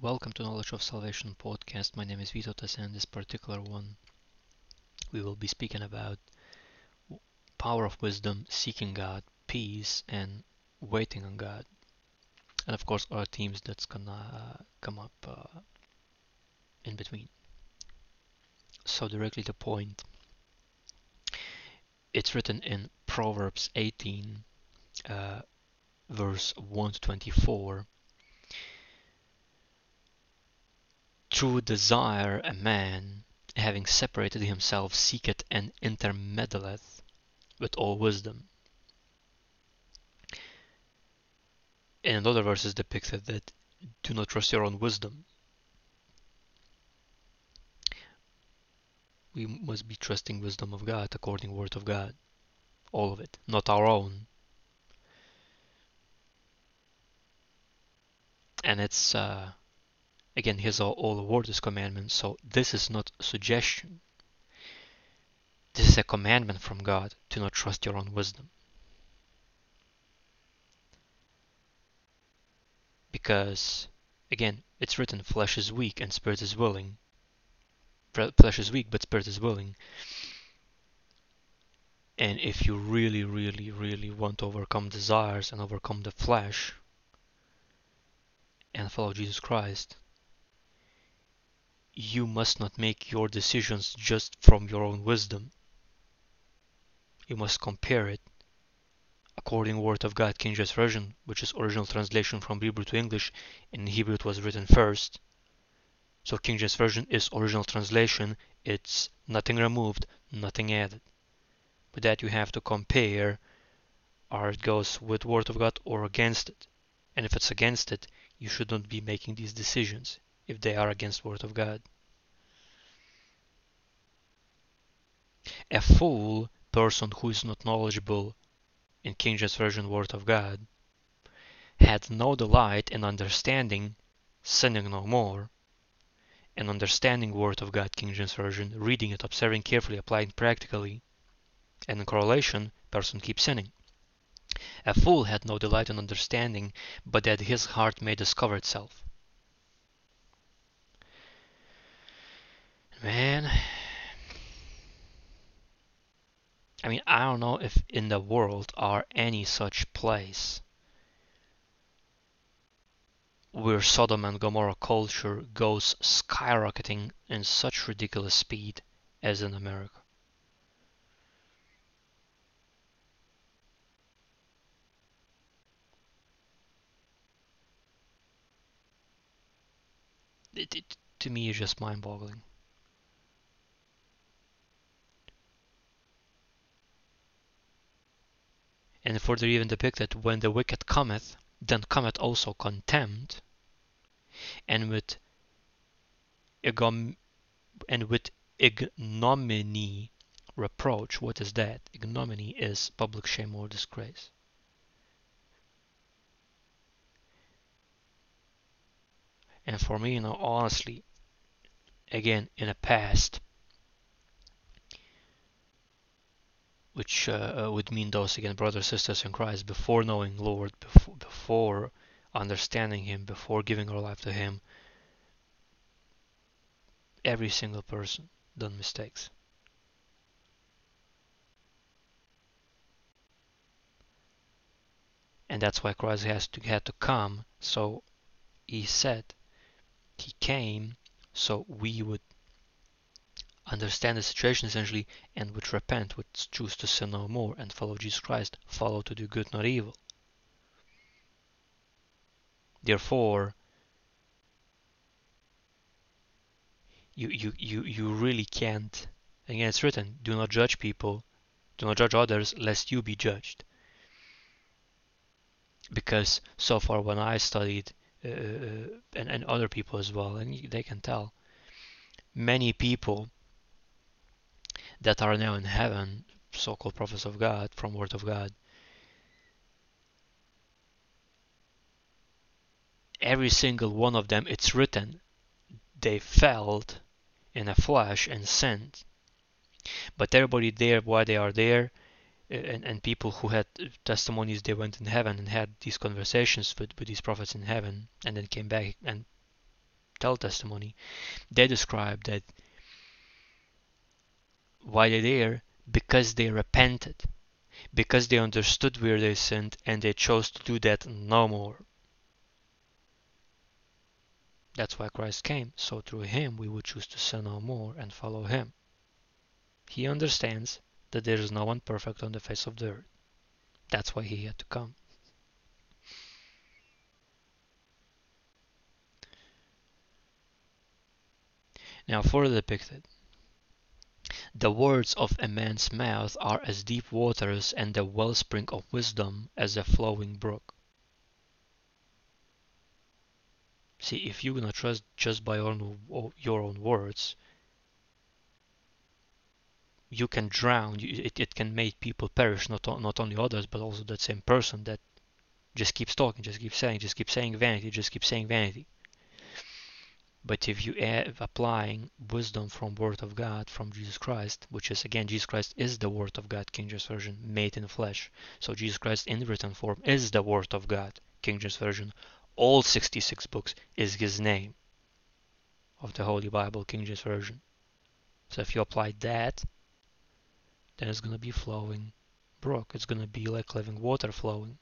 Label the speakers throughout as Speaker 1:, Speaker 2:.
Speaker 1: Welcome to Knowledge of Salvation podcast. My name is Vytautas, and this particular one we will be speaking about power of wisdom, seeking God, peace, and waiting on God. And of course, other themes that's gonna uh, come up uh, in between. So, directly to point, it's written in Proverbs 18, uh, verse 1 to 24 Through desire a man, having separated himself, seeketh and intermeddleth with all wisdom. And in other verses depicted that do not trust your own wisdom. We must be trusting wisdom of God according word of God. All of it, not our own. And it's uh, Again, here's all, all the word is commandment, so this is not suggestion. This is a commandment from God to not trust your own wisdom. Because, again, it's written, flesh is weak and spirit is willing. Flesh is weak, but spirit is willing. And if you really, really, really want to overcome desires and overcome the flesh and follow Jesus Christ, you must not make your decisions just from your own wisdom. You must compare it according word of God King James Version, which is original translation from Hebrew to English. In Hebrew it was written first. So King James Version is original translation. It's nothing removed, nothing added. But that you have to compare or it goes with word of God or against it. And if it's against it, you should not be making these decisions if they are against word of God. A fool person who is not knowledgeable in King James Version word of God had no delight in understanding, sinning no more, and understanding word of God King James Version, reading it, observing carefully, applying practically, and in correlation, person keeps sinning. A fool had no delight in understanding, but that his heart may discover itself. Man, I mean, I don't know if in the world are any such place where Sodom and Gomorrah culture goes skyrocketing in such ridiculous speed as in America. It, it to me is just mind-boggling. And further even depicted when the wicked cometh, then cometh also contempt, and with ignom- and with ignominy reproach. What is that? Ignominy is public shame or disgrace. And for me, you know, honestly, again, in the past, which uh, uh, would mean those again brothers sisters in Christ before knowing Lord before, before understanding him before giving our life to him every single person done mistakes. And that's why Christ has to had to come. So he said he came so we would understand the situation essentially and would repent, would choose to sin no more and follow Jesus Christ, follow to do good, not evil. Therefore, you, you, you, you really can't, again it's written, do not judge people, do not judge others, lest you be judged. Because so far when I studied, uh, uh and, and other people as well, and they can tell, many people that are now in heaven, so-called prophets of God, from Word of God, every single one of them, it's written, they felt in a flesh and sinned. But everybody there, why they are there, and, and people who had testimonies, they went in heaven and had these conversations with, with these prophets in heaven, and then came back and tell testimony, they describe that why they're there because they repented, because they understood where they sinned and they chose to do that no more. That's why Christ came, so through him we would choose to sin no more and follow him. He understands that there is no one perfect on the face of the earth. That's why he had to come. Now further depicted. The words of a man's mouth are as deep waters and the wellspring of wisdom as a flowing brook. See, if you're gonna trust just by your own, your own words, you can drown. It, it can make people perish, not not only others, but also that same person that just keeps talking, just keeps saying, just keeps saying vanity, just keeps saying vanity. But if you add applying wisdom from Word of God, from Jesus Christ, which is again Jesus Christ is the Word of God, King James Version, made in flesh. So Jesus Christ in written form is the Word of God, King James Version. All 66 books is His name of the Holy Bible, King James Version. So if you apply that, then it's going to be flowing brook. It's going to be like living water flowing.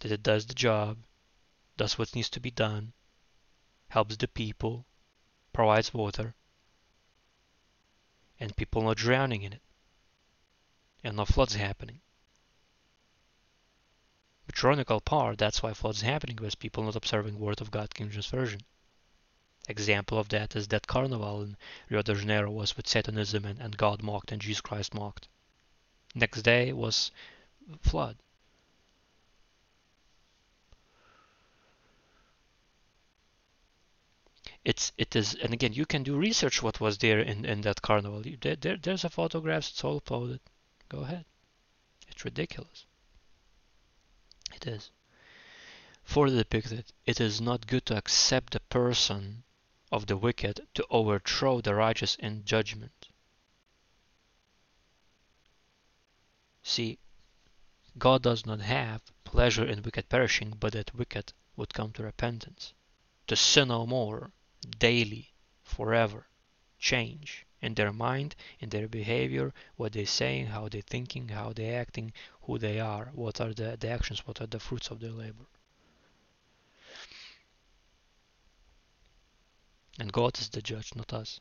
Speaker 1: That it does the job, does what needs to be done, helps the people, provides water, and people not drowning in it, and no floods happening. Metronical part, that's why floods happening, because people not observing Word of God, King James Version. Example of that is that carnival in Rio de Janeiro was with Satanism and, and God mocked and Jesus Christ mocked. Next day was flood. It's it is and again you can do research what was there in, in that carnival. There, there there's a photographs, it's all uploaded. Go ahead. It's ridiculous. It is. For the depicted, it is not good to accept the person of the wicked to overthrow the righteous in judgment. See, God does not have pleasure in wicked perishing, but that wicked would come to repentance, to sin no more, daily, forever, change in their mind, in their behavior, what they're saying, how they're thinking, how they're acting, who they are, what are the, the actions, what are the fruits of their labor. And God is the judge, not us.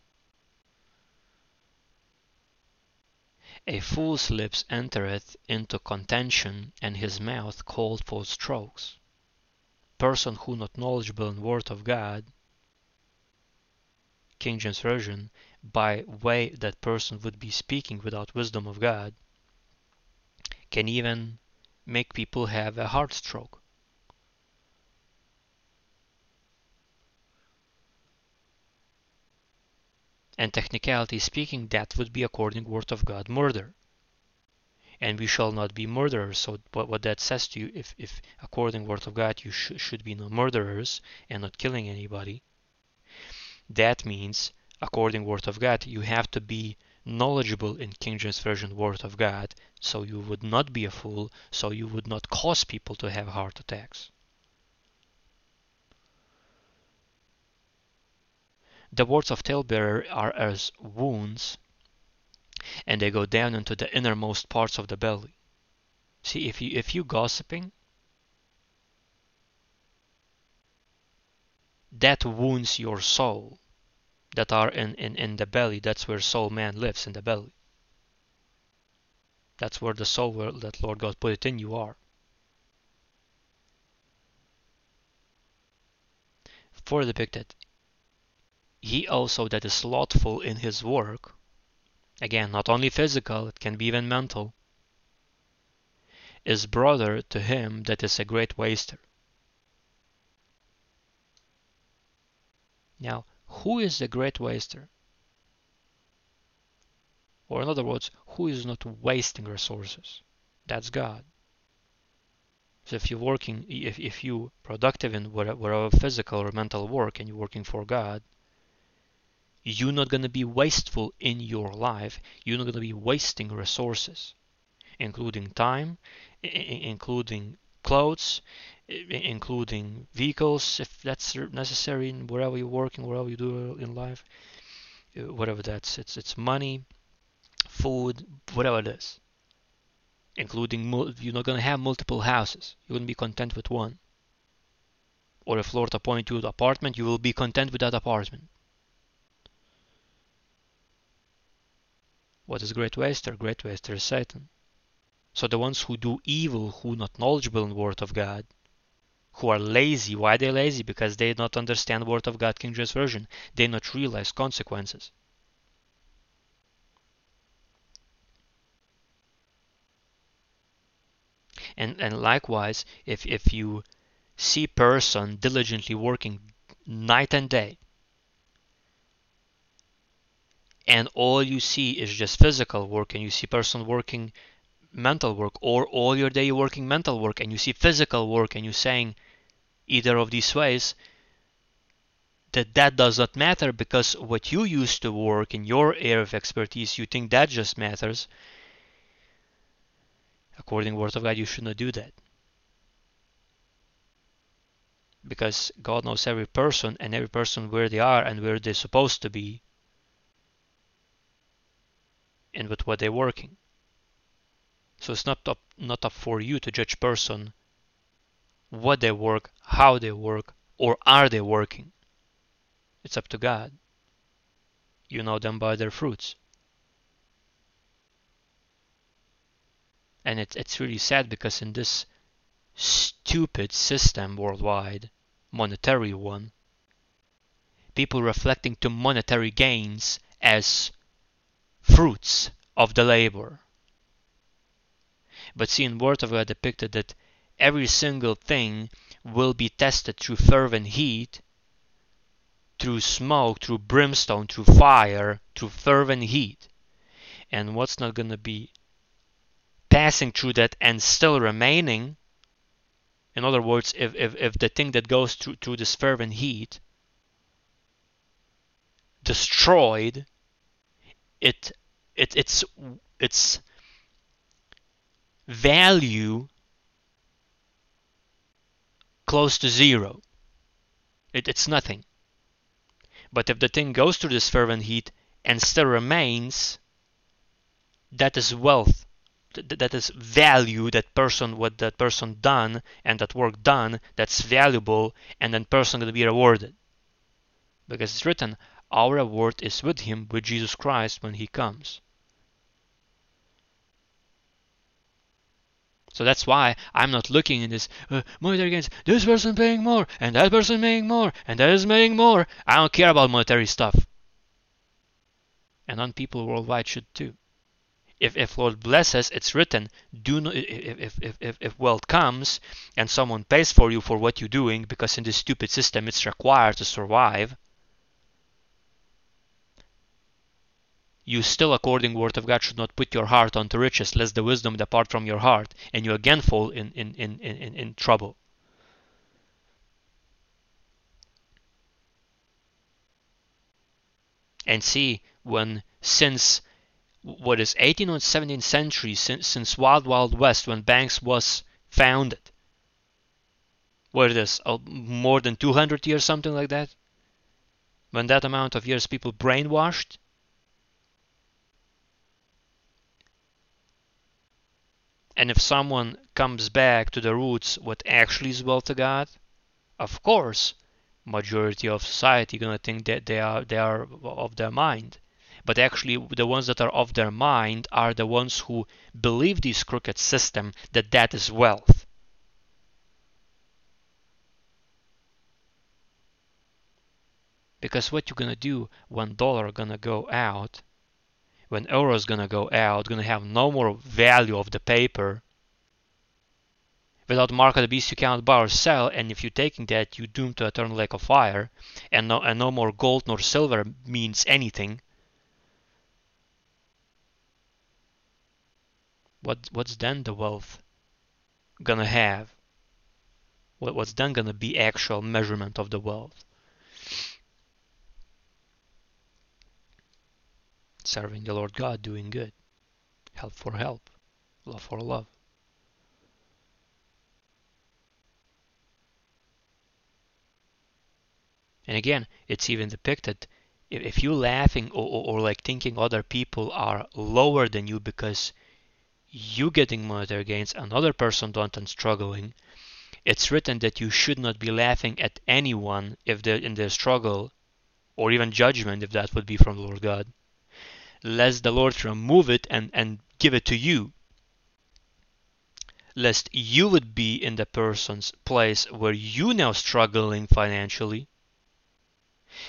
Speaker 1: A fool's lips entereth into contention, and his mouth called for strokes. Person who not knowledgeable in word of God, King James Version, by way that person would be speaking without wisdom of God, can even make people have a heart stroke. and technicality speaking, that would be according word of God murder. And we shall not be murderers. So what, what that says to you, if, if according word of God you sh should be no murderers and not killing anybody, that means according to word of God you have to be knowledgeable in King James Version word of God, so you would not be a fool, so you would not cause people to have heart attacks. The words of talebearer are as wounds, and they go down into the innermost parts of the belly. See, if you if you gossiping, that wounds your soul that are in, in, in the belly. That's where soul man lives in the belly. That's where the soul where that Lord God put it in you are. For depicted he also that is slothful in his work, again, not only physical, it can be even mental, is brother to him that is a great waster. Now, who is the great waster? Or in other words, who is not wasting resources? That's God. So if you're working, if, if you productive in whatever physical or mental work and you're working for God, you're not going to be wasteful in your life. You're not going to be wasting resources, including time, including clothes, including vehicles if that's necessary wherever you're working, wherever you do in life, uh, whatever that's it's it's money, food, whatever it is. Including you're not gonna have multiple houses. You're gonna be content with one. Or if Lord appoint you an apartment, you will be content with that apartment. What is great waster? Great waster is Satan. So the ones who do evil, who not knowledgeable in Word of God, who are lazy, why they lazy? Because they not understand Word of God King James Version. They not realize consequences. And and likewise, if if you see person diligently working night and day, and all you see is just physical work and you see person working mental work or all your day you're working mental work and you see physical work and you're saying either of these ways that that does not matter because what you used to work in your area of expertise you think that just matters according to word of god you should not do that because god knows every person and every person where they are and where they're supposed to be and with what they're working. So it's not up, not up for you to judge person what they work, how they work, or are they working. It's up to God. You know them by their fruits. And it, it's really sad because in this stupid system worldwide, monetary one, people reflecting to monetary gains as fruits of the labor. But see, in Word of God depicted that every single thing will be tested through fervent heat, through smoke, through brimstone, through fire, through fervent heat. And what's not going to be passing through that and still remaining? In other words, if, if, if the thing that goes through, through this fervent heat destroyed it it its its value close to zero. It, it's nothing. But if the thing goes through this fervent heat and still remains, that is wealth. that is value that person what that person done and that work done that's valuable and then person gonna be rewarded because it's written our reward is with him, with Jesus Christ, when he comes. So that's why I'm not looking in this uh, monetary gains. This person paying more, and that person paying more, and that is paying more. I don't care about monetary stuff. And non people worldwide should too. If, if Lord blesses, it's written, do not, if, if, if, if wealth comes and someone pays for you for what you're doing, because in this stupid system it's required to survive, you still, according word of God, should not put your heart unto riches, lest the wisdom depart from your heart, and you again fall in, in, in, in, in trouble. And see, when since what is 18th or 17th century, since, since Wild Wild West, when banks was founded, what is, uh, more than 200 years, something like that? When that amount of years people brainwashed, And if someone comes back to the roots, what actually is will to God, of course, majority of society gonna think that they are they are of their mind. But actually, the ones that are of their mind are the ones who believe this crooked system that that is wealth. Because what you're gonna do one dollar gonna go out when euro is gonna go out, gonna have no more value of the paper. Without market beast you cannot buy or sell, and if you're taking that, you're doomed to eternal lake of fire, and no, and no more gold nor silver means anything. What what's then the wealth gonna have? What, what's then gonna be actual measurement of the wealth? serving the Lord God, doing good, help for help, love for love. And again, it's even depicted if you laughing or, or, or, like thinking other people are lower than you because you getting monetary gains, another person don't and struggling, it's written that you should not be laughing at anyone if they're in their struggle or even judgment if that would be from the Lord God lest the Lord remove it and, and give it to you. Lest you would be in the person's place where you now struggling financially,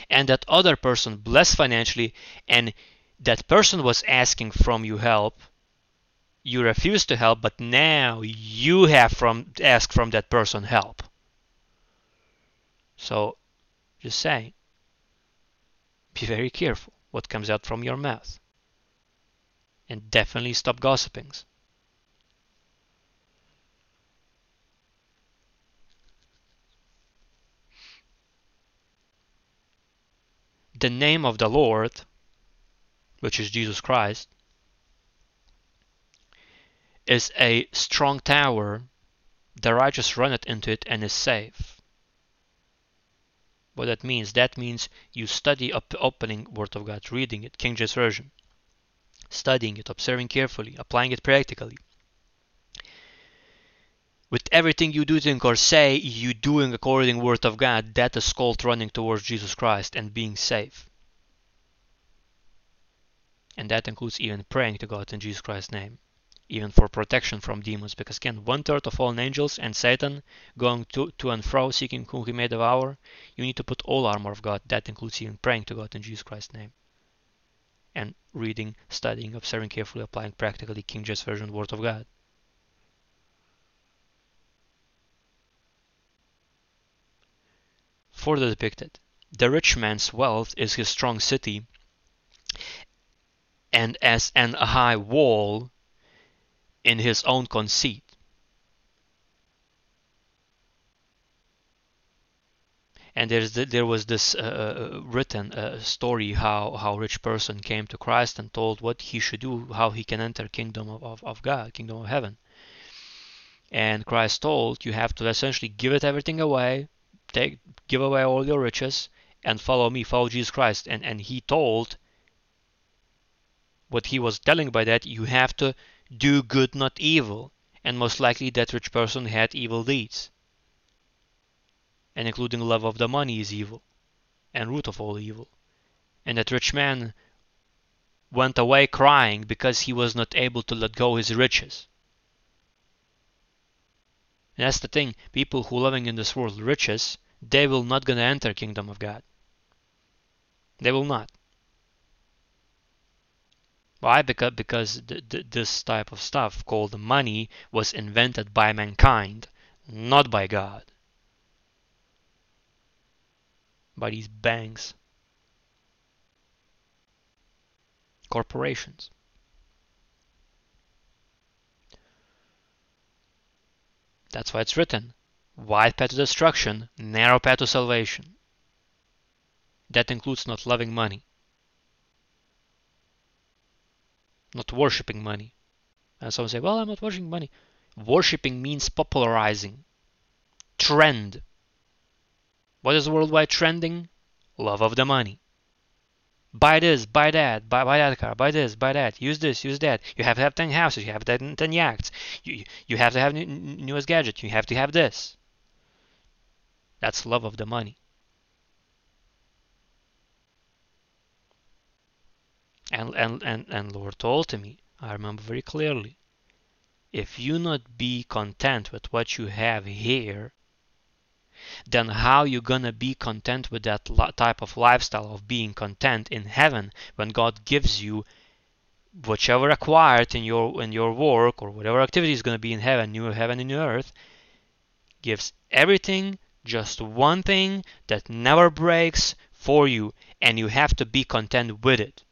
Speaker 1: and that other person blessed financially, and that person was asking from you help, you refuse to help, but now you have from ask from that person help. So, just saying, be very careful what comes out from your mouth, and definitely stop gossiping. The name of the Lord, which is Jesus Christ, is a strong tower. The righteous runneth into it and is safe. What that means? That means you study up opening Word of God, reading it, King James Version, studying it, observing carefully, applying it practically. With everything you do, think, or say, you doing according Word of God, that is called running towards Jesus Christ and being safe. And that includes even praying to God in Jesus Christ's name even for protection from demons, because again, one third of fallen angels and Satan going to, to and fro seeking whom he may devour, you need to put all armor of God. That includes even praying to God in Jesus Christ's name. And reading, studying, observing carefully, applying practically King James Version Word of God. Further depicted, the rich man's wealth is his strong city, and as an a high wall in his own conceit. And there's the, there was this uh, uh, written uh, story how how rich person came to Christ and told what he should do, how he can enter kingdom of, of, of God, kingdom of heaven. And Christ told you have to essentially give it everything away, take give away all your riches, and follow me, follow Jesus Christ. And and he told what he was telling by that you have to do good, not evil, and most likely that rich person had evil deeds. And including love of the money is evil, and root of all evil. And that rich man went away crying because he was not able to let go his riches. And that's the thing, people who living in this world riches, they will not gonna enter kingdom of God. They will not. Why? Because because th th this type of stuff called money was invented by mankind, not by God. By these banks, corporations. That's why it's written. Wide path to destruction, narrow path to salvation. That includes not loving money. Not worshipping money. And some say, well, I'm not worshipping money. Worshipping means popularizing. Trend. What is worldwide trending? Love of the money. Buy this, buy that, buy, buy that car, buy this, buy that, use this, use that. You have to have 10 houses, you have to have 10 yachts, you, you have to have new, newest gadget, you have to have this. That's love of the money. And, and, and, and Lord told to me, I remember very clearly, if you not be content with what you have here, then how you gonna be content with that type of lifestyle of being content in heaven when God gives you whichever acquired in your in your work or whatever activity is gonna be in heaven, new heaven and new earth, gives everything just one thing that never breaks for you, and you have to be content with it.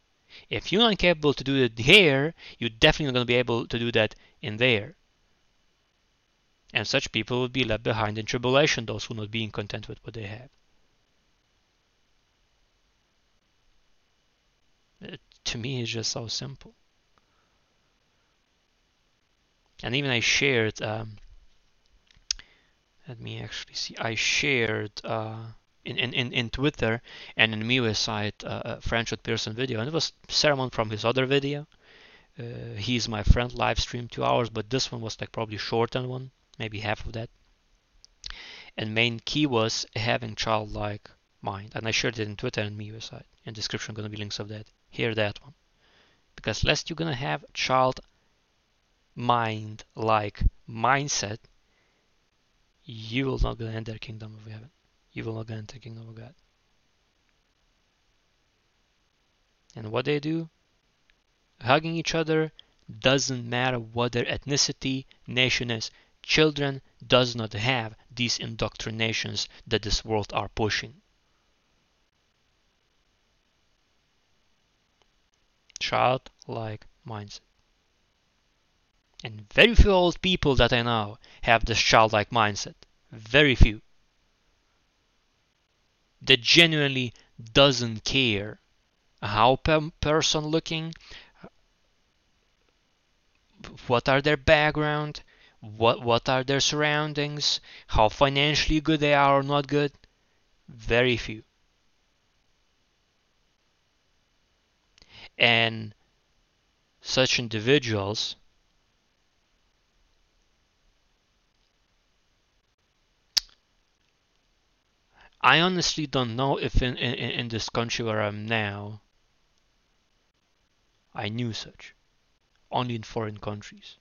Speaker 1: If you're not capable to do it here, you're definitely not going to be able to do that in there. And such people will be left behind in tribulation, those who not being content with what they have. It, to me, it's just so simple. And even I shared, um, let me actually see, I shared uh, in, in, in Twitter and in MeWe site uh, a Franchot Pearson video, and it was sermon from his other video. Uh, he's my friend live stream two hours, but this one was like probably shorter one, maybe half of that. And main key was having childlike mind, and I shared it in Twitter and MeWe site. In description, gonna be links of that. Hear that one, because lest you're gonna have child mind like mindset, you will not gonna enter kingdom of heaven. Gonna enter kingdom of God. And what they do, hugging each other, doesn't matter what their ethnicity, nation is. Children does not have these indoctrinations that this world are pushing. Childlike mindset. And very few old people that I know have this childlike mindset. Very few. That genuinely doesn't care how per person looking, what are their background, what what are their surroundings, how financially good they are or not good. Very few. And such individuals I honestly don't know if in, in, in this country where I'm now, I knew such. Only in foreign countries.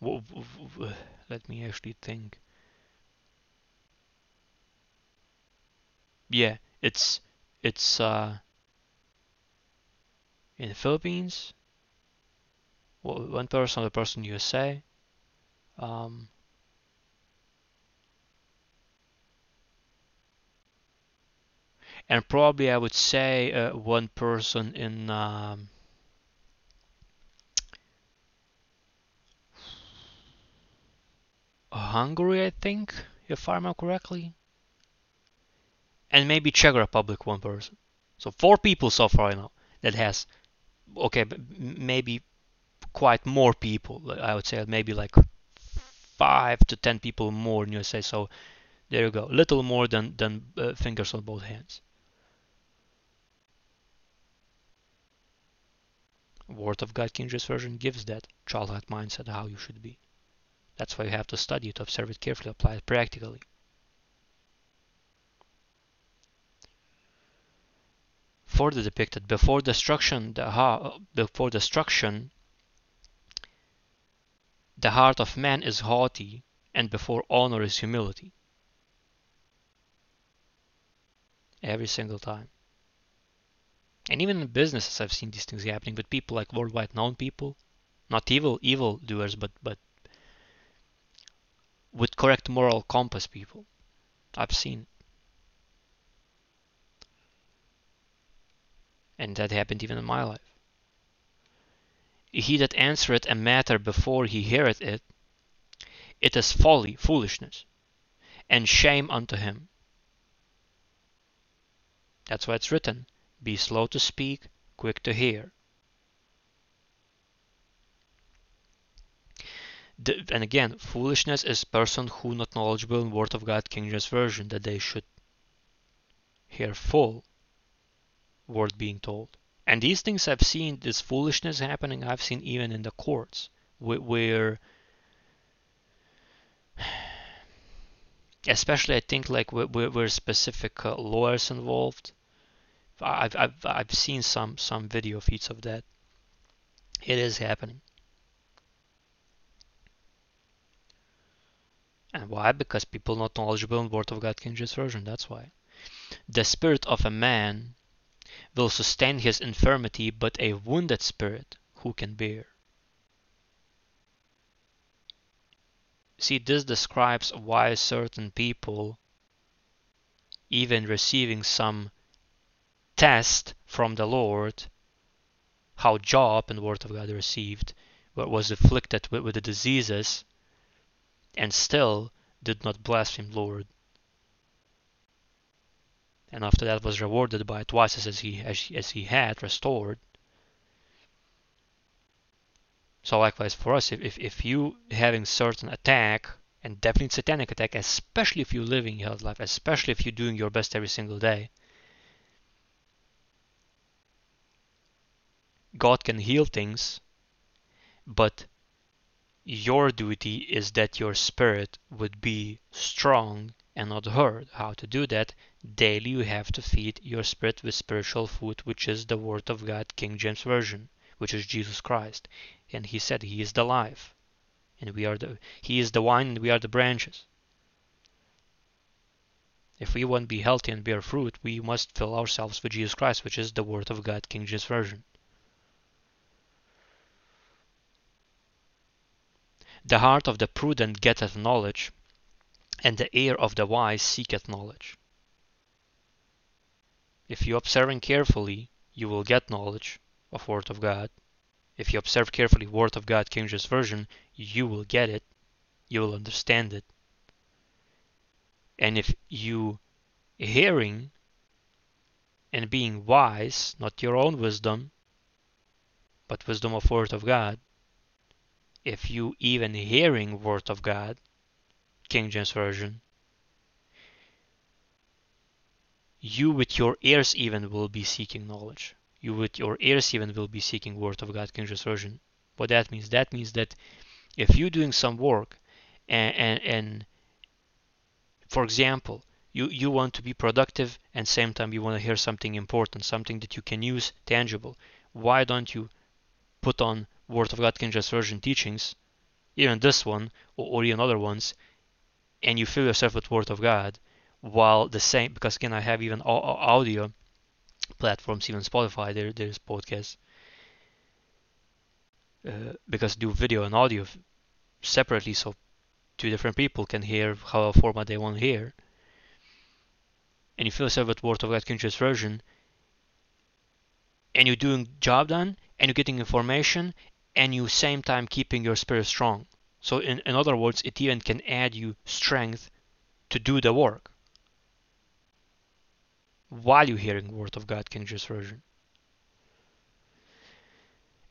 Speaker 1: Let me actually think. Yeah, it's it's uh, in the Philippines. One person, the person USA. Um, and probably I would say uh, one person in um, Hungary, I think, if I remember correctly, and maybe Czech Republic, one person. So four people so far I know that has, okay, maybe quite more people. I would say maybe like five to ten people more in USA. So there you go, little more than than uh, fingers on both hands. Word of God King James Version gives that childlike mindset how you should be. That's why you have to study it, observe it carefully, apply it practically. Further depicted before destruction, the heart, before destruction, the heart of man is haughty, and before honor is humility. Every single time. And even in businesses, I've seen these things happening with people like worldwide known people, not evil evil doers, but but with correct moral compass people. I've seen. And that happened even in my life. He that answereth a matter before he heareth it, it is folly, foolishness, and shame unto him. That's why it's written be slow to speak, quick to hear. The, and again, foolishness is person who not knowledgeable in Word of God King James Version that they should hear full word being told. And these things I've seen, this foolishness happening, I've seen even in the courts where, especially I think like where, where specific uh, lawyers involved, I've, I've, I've seen some, some video feeds of that. It is happening. And why? Because people not knowledgeable in Word of God King James Version. That's why. The spirit of a man will sustain his infirmity, but a wounded spirit who can bear? See, this describes why certain people, even receiving some test from the Lord, how Job the Word of God received, what was afflicted with, with the diseases, and still did not blaspheme Lord. And after that was rewarded by twice as he as, as he had restored. So likewise for us, if, if you having certain attack and definitely satanic attack, especially if you're living your life, especially if you're doing your best every single day. God can heal things, but your duty is that your spirit would be strong and not hurt. How to do that? Daily you have to feed your spirit with spiritual food, which is the Word of God, King James Version, which is Jesus Christ. And he said he is the life. And we are the he is the vine and we are the branches. If we want to be healthy and bear fruit, we must fill ourselves with Jesus Christ, which is the Word of God, King James Version. The heart of the prudent getteth knowledge, and the ear of the wise seeketh knowledge. If you observing carefully, you will get knowledge of Word of God. If you observe carefully Word of God King James Version, you will get it. You will understand it. And if you hearing and being wise, not your own wisdom, but wisdom of Word of God, if you even hearing Word of God, King James Version. You with your ears even will be seeking knowledge. You with your ears even will be seeking Word of God, King James Version. What that means? That means that if you're doing some work and, and, and for example, you, you want to be productive and same time you want to hear something important, something that you can use tangible. Why don't you put on Word of God King James Version teachings, even this one or, or even other ones, and you fill yourself with Word of God while the same because again I have even audio platforms even Spotify there there's podcasts uh, because do video and audio separately so two different people can hear how format they want to hear. And you fill yourself with Word of God King James Version and you're doing job done and you're getting information and you same time keeping your spirit strong so in, in other words, it even can add you strength to do the work while you're hearing Word of God, King James Version.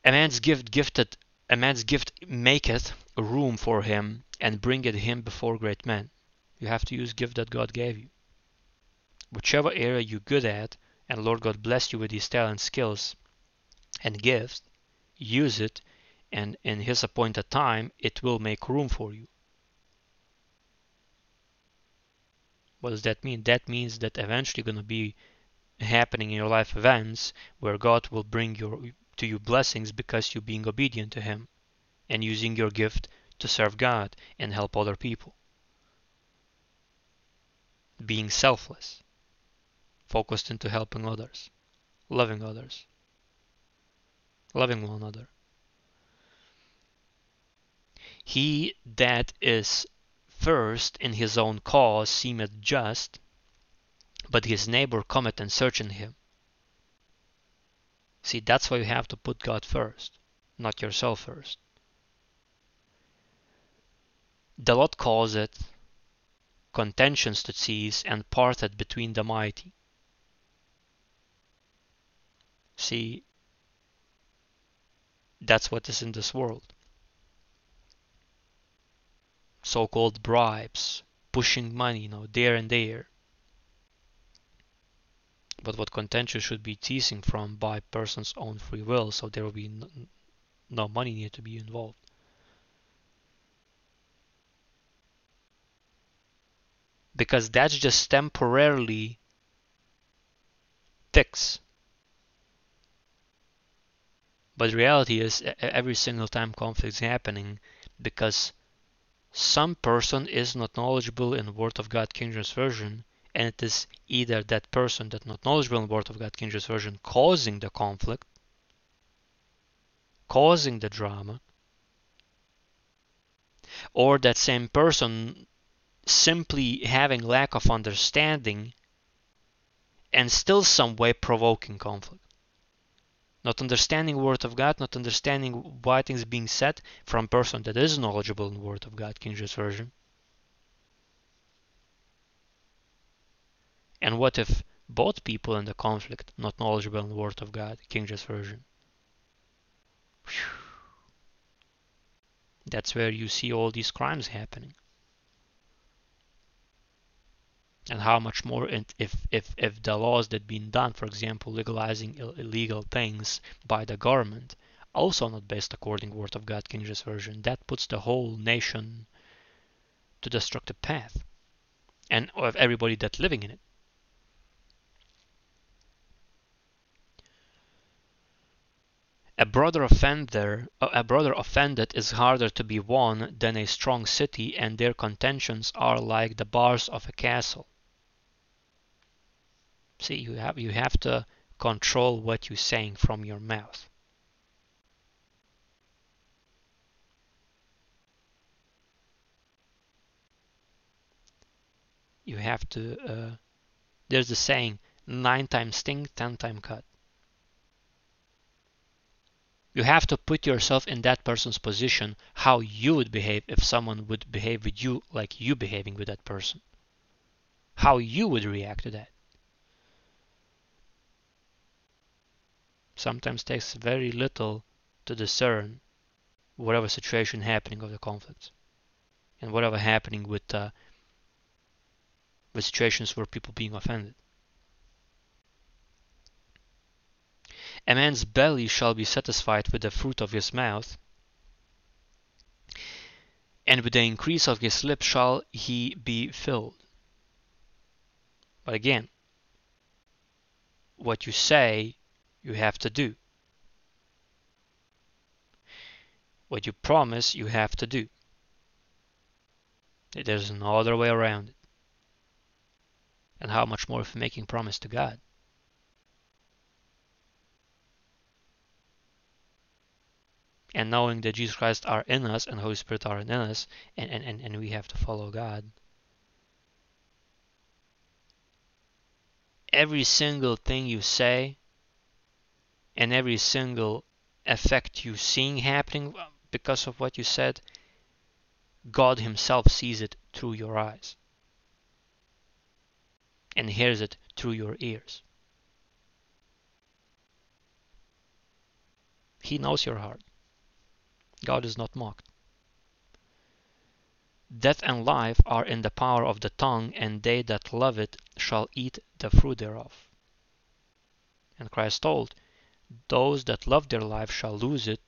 Speaker 1: A man's gift gifted a man's gift maketh room for him and bringeth him before great men. You have to use gift that God gave you. Whichever area you're good at, and Lord God bless you with these talent skills and gifts, use it and in his appointed time it will make room for you. What does that mean? That means that eventually going to be happening in your life events where God will bring your to you blessings because you're being obedient to him and using your gift to serve God and help other people. Being selfless, focused into helping others, loving others, loving one another. He that is first in his own cause seemeth just, but his neighbor cometh and searcheth him. See, that's why you have to put God first, not yourself first. The Lord calls it contentions to cease and parted between the mighty. See, that's what is in this world so-called bribes, pushing money, you know, there and there. But what contention should be teasing from by person's own free will, so there will be no, no money need to be involved. Because that's just temporarily fix. But reality is every single time conflict is happening because some person is not knowledgeable in Word of God King James Version, and it is either that person that not knowledgeable in Word of God King James Version causing the conflict, causing the drama, or that same person simply having lack of understanding and still some way provoking conflict not understanding word of God, not understanding why things being said from person that is knowledgeable in word of God, King James Version. And what if both people in the conflict not knowledgeable in word of God, King James Version? Whew. That's where you see all these crimes happening. And how much more if, if, if the laws that been done, for example, legalizing illegal things by the government, also not based according word of God, King James Version, that puts the whole nation to destructive path and of everybody that's living in it. A brother offender, a brother offended is harder to be won than a strong city, and their contentions are like the bars of a castle. See, you have you have to control what you're saying from your mouth. You have to. Uh, there's a saying: nine times sting, ten times cut. You have to put yourself in that person's position, how you would behave if someone would behave with you like you behaving with that person. How you would react to that. Sometimes takes very little to discern whatever situation happening of the conflict and whatever happening with uh, with situations where people being offended. A man's belly shall be satisfied with the fruit of his mouth, and with the increase of his lips shall he be filled. But again, what you say, you have to do. What you promise, you have to do. There's no other way around it. And how much more if making promise to God? and knowing that Jesus Christ are in us and Holy Spirit are in us and, and, and, and we have to follow God. Every single thing you say and every single effect you seeing happening uh, because of what you said, God Himself sees it through your eyes and hears it through your ears. He knows your heart. God is not mocked. Death and life are in the power of the tongue, and they that love it shall eat the fruit thereof. And Christ told, Those that love their life shall lose it,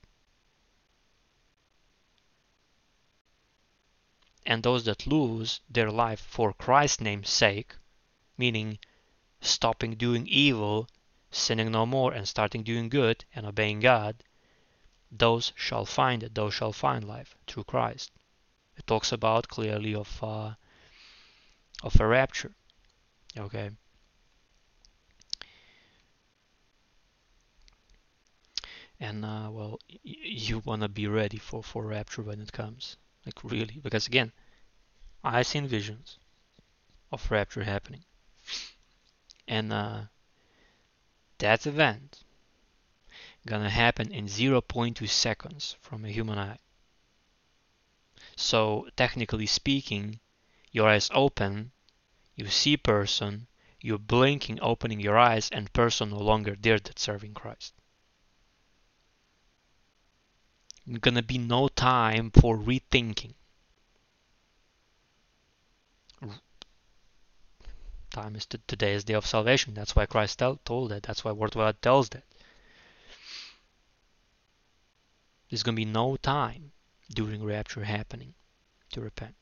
Speaker 1: and those that lose their life for Christ's name's sake, meaning stopping doing evil, sinning no more, and starting doing good and obeying God, those shall find it, those shall find life through Christ. It talks about clearly of uh, of a rapture. Okay. And uh, well, you wanna be ready for for rapture when it comes, like really, because again, I seen visions of rapture happening, and uh, that event gonna happen in 0.2 seconds from a human eye. So technically speaking, your eyes open, you see person, you're blinking, opening your eyes, and person no longer there that's serving Christ. Gonna be no time for rethinking. Time is today is day of salvation. That's why Christ tell, told that. That's why Word of God tells that. There's to be no time during rapture happening to repent.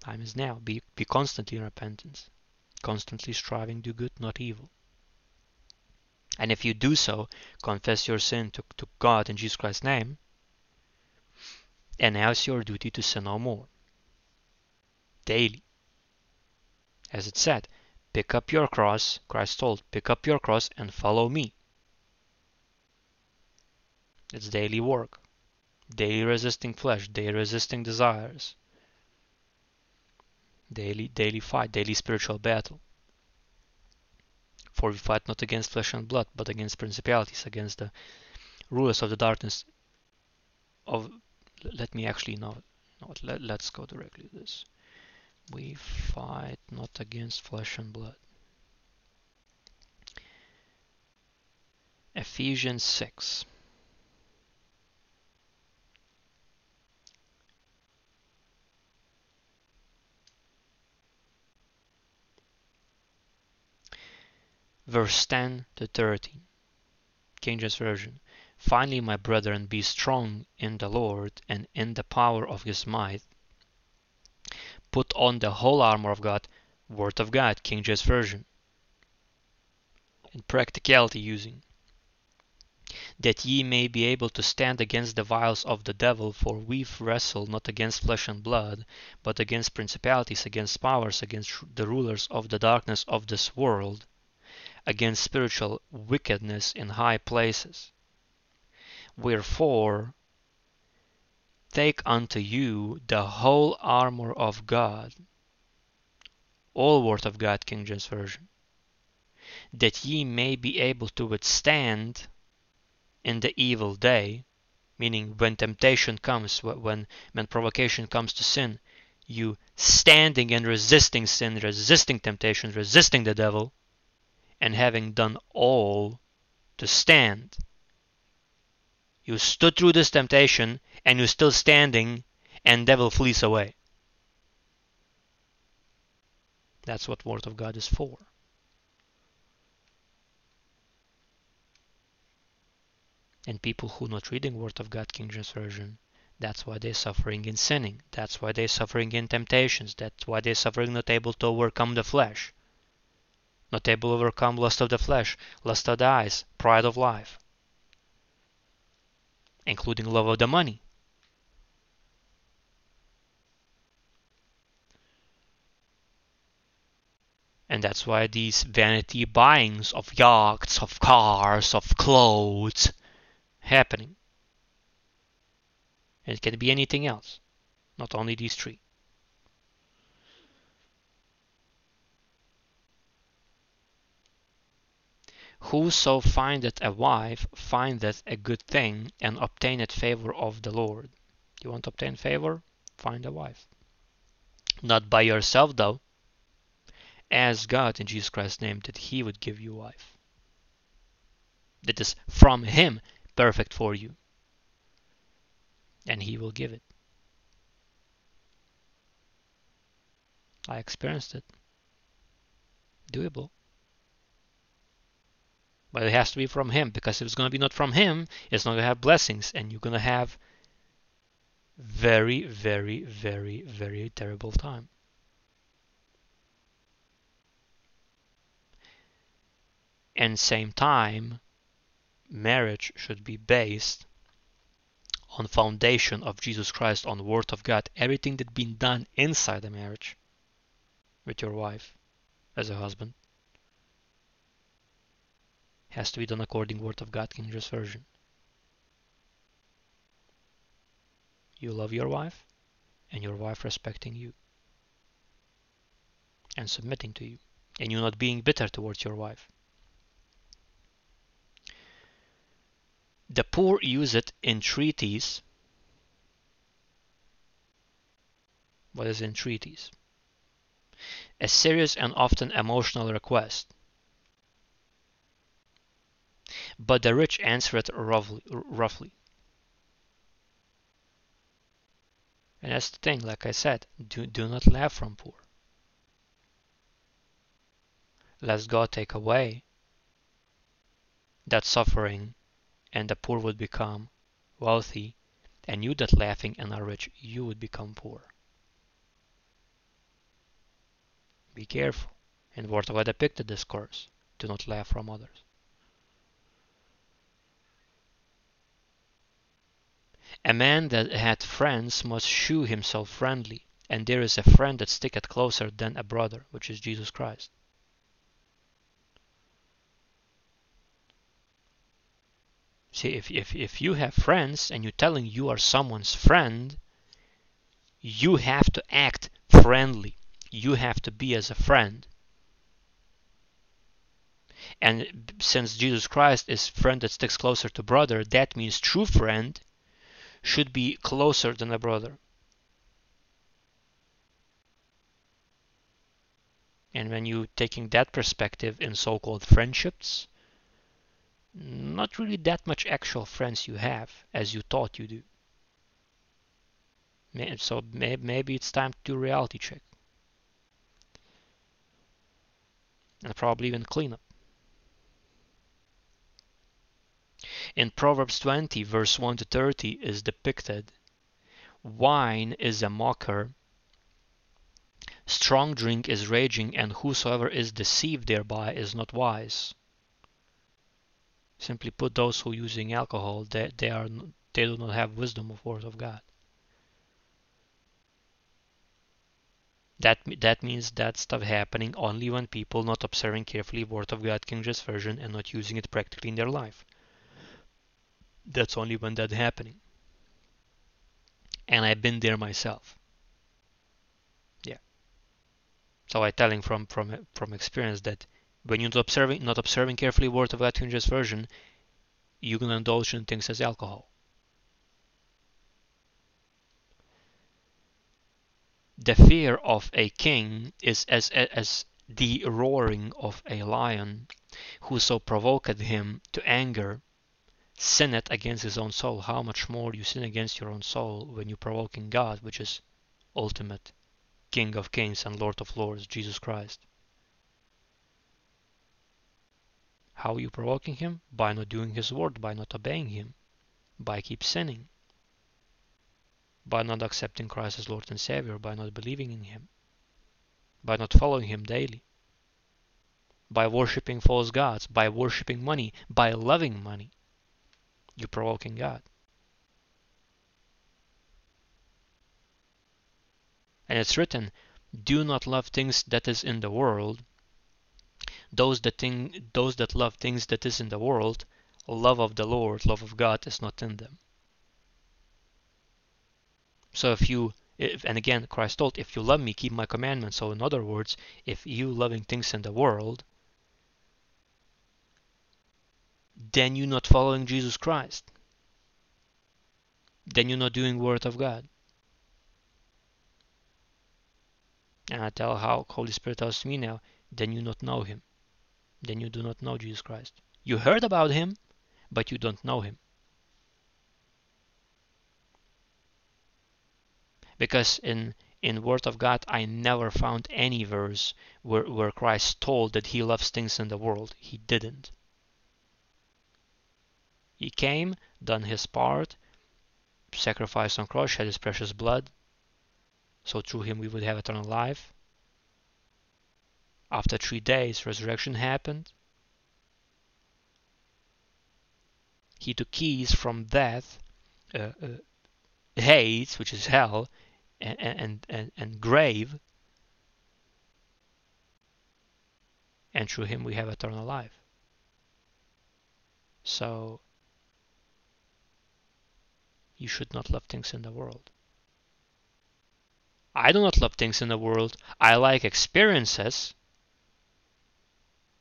Speaker 1: Time is now. Be, be constantly in repentance, constantly striving to do good, not evil. And if you do so, confess your sin to, to God in Jesus Christ's name, and now it's your duty to sin no more. Daily. As it said, pick up your cross, Christ told, pick up your cross and follow me. It's daily work, daily resisting flesh, daily resisting desires, daily daily fight, daily spiritual battle. For we fight not against flesh and blood, but against principalities, against the rulers of the darkness of let me actually know no, let, let's go directly to this. We fight not against flesh and blood. Ephesians 6. Verse 10 to 13. King James Version. Finally, my brethren, be strong in the Lord and in the power of his might. Put on the whole armor of God, Word of God, King James Version. In practicality using. That ye may be able to stand against the wiles of the devil, for we wrestle not against flesh and blood, but against principalities, against powers, against the rulers of the darkness of this world, against spiritual wickedness in high places. Wherefore, take unto you the whole armor of God, all word of God, King James Version, that ye may be able to withstand in the evil day, meaning when temptation comes, when, when provocation comes to sin, you standing and resisting sin, resisting temptation, resisting the devil, and having done all to stand. You stood through this temptation and you're still standing and devil flees away. That's what Word of God is for. And people who not reading Word of God King James Version, that's why they're suffering in sinning. That's why they're suffering in temptations. That's why they're suffering not able to overcome the flesh. Not able to overcome lust of the flesh, lust of the eyes, pride of life including love of the money. And that's why these vanity buyings of yachts, of cars, of clothes happening. It can be anything else, not only these three. Whoso findeth a wife findeth a good thing and obtaineth favor of the Lord. You want to obtain favor? Find a wife. Not by yourself though. Ask God in Jesus Christ's name that He would give you wife. That is from Him perfect for you. And He will give it. I experienced it. Doable. But it has to be from Him because if it's going to be not from Him, it's not going to have blessings and you're going to have very, very, very, very terrible time. And same time, marriage should be based on foundation of Jesus Christ, on Word of God. Everything that been done inside the marriage with your wife as a husband has to be done according to word of God, King James Version. You love your wife, and your wife respecting you and submitting to you, and you not being bitter towards your wife. The poor use it entreaties. What is entreaties? A serious and often emotional request but the rich answered roughly, roughly. And that's the thing, like I said, do, do not laugh from poor. Let God take away that suffering, and the poor would become wealthy, and you that laughing and are rich, you would become poor. Be careful. And God depicted this course. Do not laugh from others. A man that hath friends must shew himself friendly, and there is a friend that sticketh closer than a brother, which is Jesus Christ. See, if, if, if you have friends and you're telling you are someone's friend, you have to act friendly. You have to be as a friend. And since Jesus Christ is friend that sticks closer to brother, that means true friend should be closer than a brother. And when you taking that perspective in so-called friendships, not really that much actual friends you have as you thought you do. So maybe it's time to reality check. And probably even clean up. In Proverbs 20, verse 1 to 30, is depicted wine is a mocker, strong drink is raging, and whosoever is deceived thereby is not wise. Simply put, those who are using alcohol, they, they are they do not have wisdom of word of God. That that means that stuff happening only when people not observing carefully word of God King James version and not using it practically in their life. That's only when that happening. And I've been there myself. Yeah. So I telling from from from experience that when you're not observing not observing carefully word of God James version, you can indulge in things as alcohol. The fear of a king is as as the roaring of a lion. Whoso provoketh him to anger sinneth against his own soul. How much more you sin against your own soul when you're provoking God, which is ultimate King of kings and Lord of lords, Jesus Christ. How are you provoking him? By not doing his word, by not obeying him, by keep sinning, by not accepting Christ as Lord and Savior, by not believing in him, by not following him daily, by worshipping false gods, by worshipping money, by loving money. You're provoking God. And it's written, Do not love things that is in the world, those that thing, those that love things that is in the world, love of the Lord, love of God is not in them. So if you if, and again Christ told, if you love me, keep my commandments. So in other words, if you loving things in the world, then you're not following Jesus Christ. Then you're not doing word of God. And I tell how Holy Spirit tells me now, then you not know him then you do not know Jesus Christ. You heard about him, but you don't know him. Because in in Word of God, I never found any verse where, where Christ told that he loves things in the world. He didn't. He came, done his part, sacrificed on cross, shed his precious blood, so through him we would have eternal life. After three days, resurrection happened. He took keys from death, uh, uh, which is hell, and, and, and, and grave. And through him we have eternal life. So, you should not love things in the world. I do not love things in the world. I like experiences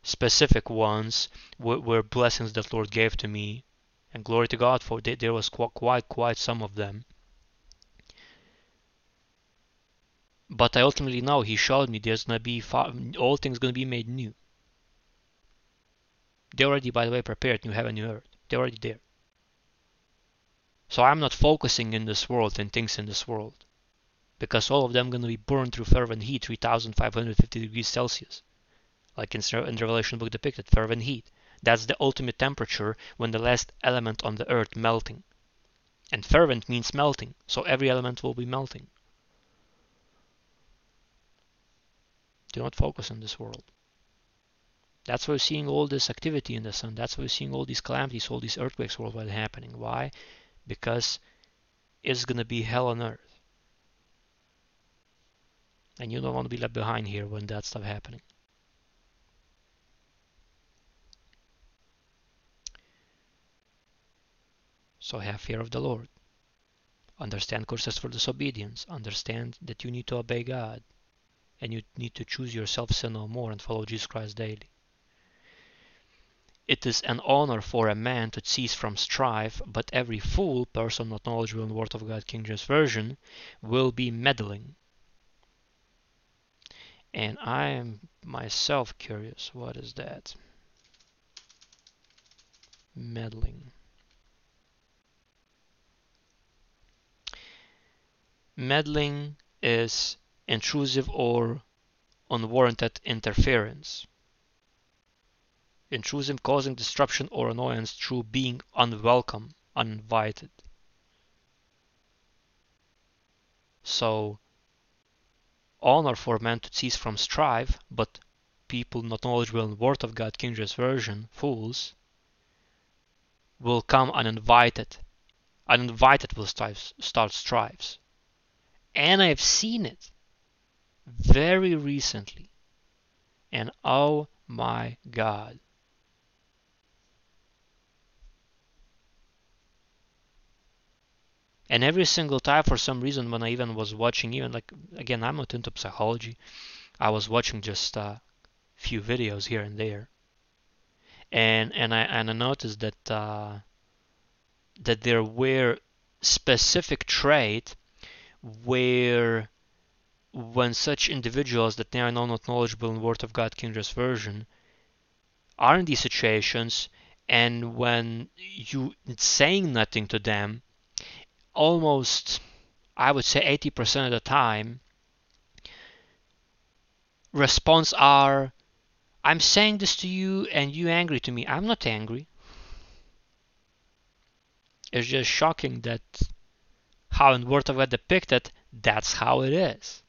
Speaker 1: specific ones were, were blessings that Lord gave to me, and glory to God for there was quite quite some of them. But I ultimately know He showed me there's gonna be all things gonna be made new. They're already, by the way, prepared. New heaven, new earth. They're already there. So I'm not focusing in this world and things in this world, because all of them gonna be burned through fervent heat, 3,550 degrees Celsius like in, in the Revelation book depicted, fervent heat. That's the ultimate temperature when the last element on the earth melting. And fervent means melting, so every element will be melting. Do not focus on this world. That's why we're seeing all this activity in the sun. That's why we're seeing all these calamities, all these earthquakes worldwide happening. Why? Because it's going to be hell on earth. And you don't want to be left behind here when that stuff happening. So have fear of the Lord. Understand curses for disobedience. Understand that you need to obey God. And you need to choose yourself, sin no more, and follow Jesus Christ daily. It is an honor for a man to cease from strife, but every fool, person not knowledgeable in the Word of God, King James Version, will be meddling. And I am myself curious, what is that? Meddling. Meddling is intrusive or unwarranted interference. Intrusive, causing disruption or annoyance through being unwelcome, uninvited. So, honor for man to cease from strife, but people not knowledgeable in the word of God, King James Version, fools, will come uninvited. Uninvited will start strifes. And I've seen it very recently. And oh my God. And every single time, for some reason, when I even was watching, even like, again, I'm not into psychology, I was watching just a few videos here and there. And, and I and I noticed that uh, that there were specific traits where when such individuals that they are not knowledgeable in Word of God King James Version are in these situations and when you saying nothing to them almost I would say 80% of the time response are I'm saying this to you and you angry to me. I'm not angry. It's just shocking that how in Word of God depicted, that's how it is.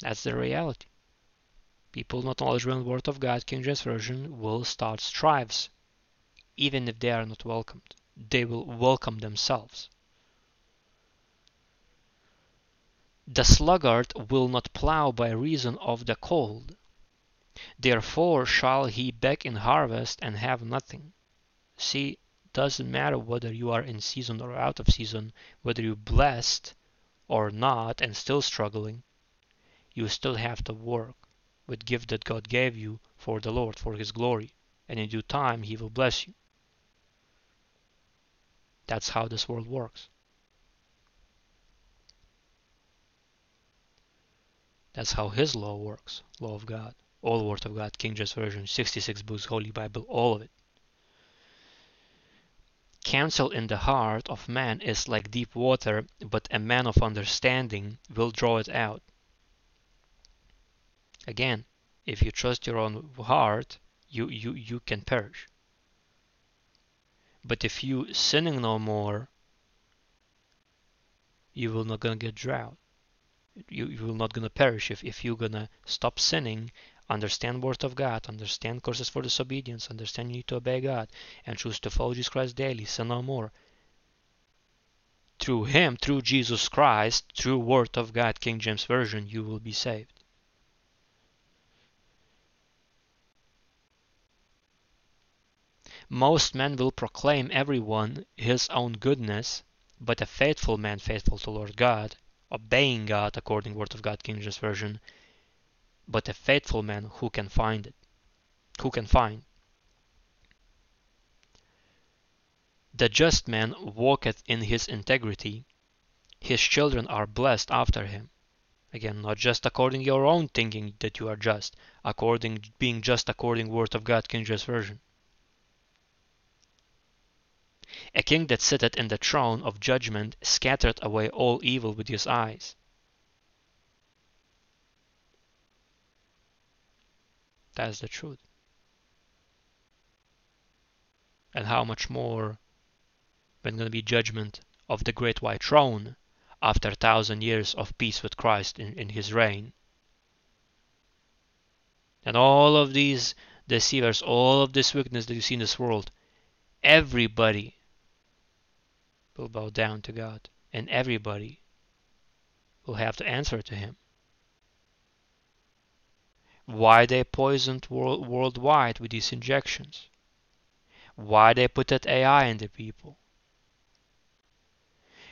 Speaker 1: That's the reality. People not knowledgeable in the Word of God, King James Version, will start strifes, even if they are not welcomed. They will welcome themselves. The sluggard will not plow by reason of the cold. Therefore shall he beg in harvest and have nothing. See, doesn't matter whether you are in season or out of season, whether you're blessed or not and still struggling, you still have to work with gift that God gave you for the Lord, for His glory. And in due time, He will bless you. That's how this world works. That's how His law works, law of God. All Word of God, King James Version, 66 books, Holy Bible, all of it. Counsel in the heart of man is like deep water, but a man of understanding will draw it out. Again, if you trust your own heart, you, you, you can perish. But if you sinning no more, you will not gonna get drowned. You, you will not gonna perish if, if you're gonna stop sinning, understand word of God, understand courses for disobedience, understand you need to obey God, and choose to follow Jesus Christ daily, sin no more. Through Him, through Jesus Christ, through Word of God, King James Version, you will be saved. Most men will proclaim everyone his own goodness, but a faithful man faithful to Lord God, obeying God according word of God King James Version, but a faithful man who can find it, who can find. The just man walketh in his integrity, his children are blessed after him. Again, not just according your own thinking that you are just, according being just according word of God King James Version. A king that sitteth in the throne of judgment scattereth away all evil with his eyes. That's the truth. And how much more when going to be judgment of the great white throne after a thousand years of peace with Christ in, in his reign. And all of these deceivers, all of this wickedness that you see in this world, everybody will bow down to God, and everybody will have to answer to Him. Why they poisoned world, worldwide with these injections? Why they put that AI in the people?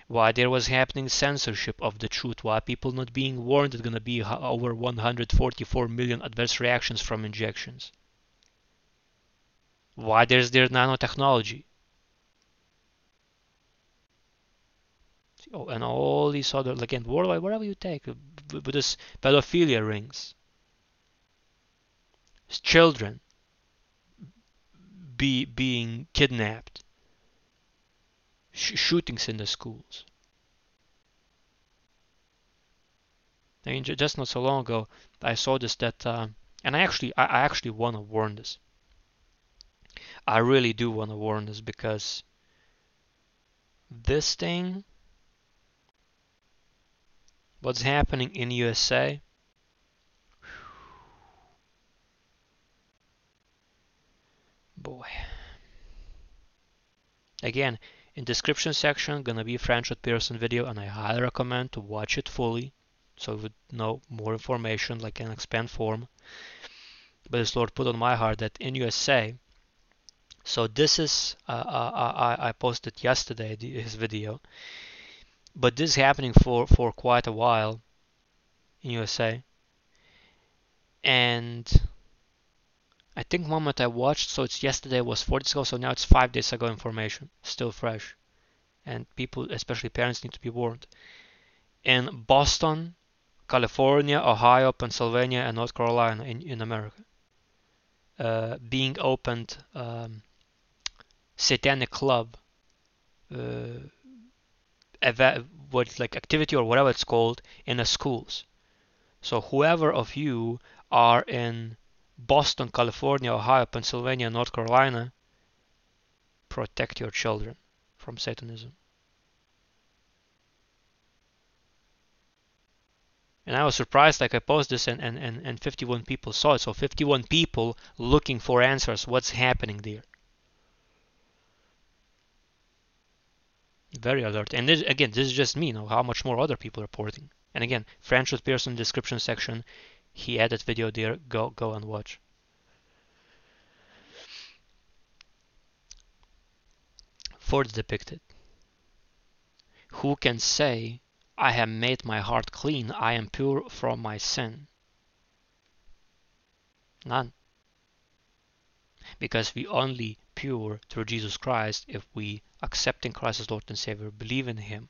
Speaker 1: Why there was happening censorship of the truth? Why people not being warned that going to be over 144 million adverse reactions from injections? Why there's their nanotechnology? oh, and all these other again worldwide whatever you take with this pedophilia rings children be being kidnapped sh shootings in the schools just not so long ago, I saw this that, uh, and I actually, I, I actually want to warn this. I really do want to warn this because this thing, what's happening in USA, boy. Again, in description section gonna be Franchot Pearson video and I highly recommend to watch it fully so you would know more information like an expand form. But this Lord put on my heart that in USA, so this is, uh, uh, I, I posted yesterday his video, but this is happening for, for quite a while in USA. And I think moment I watched, so it's yesterday was four days ago, so now it's five days ago information, still fresh. And people, especially parents, need to be warned. In Boston, California, Ohio, Pennsylvania, and North Carolina in, in America, uh, being opened um, satanic club, uh, what like activity or whatever it's called in the schools. So whoever of you are in Boston, California, Ohio, Pennsylvania, North Carolina, protect your children from Satanism. And I was surprised, like I posted this and, and, and, and 51 people saw it. So 51 people looking for answers, what's happening there. Very alert. And this, again, this is just me, you know, how much more other people are reporting. And again, Franchot Pearson description section, he added video there, go, go and watch. Fourth depicted. Who can say I have made my heart clean, I am pure from my sin. None. Because we only pure through Jesus Christ if we accepting Christ as Lord and Savior, believe in Him,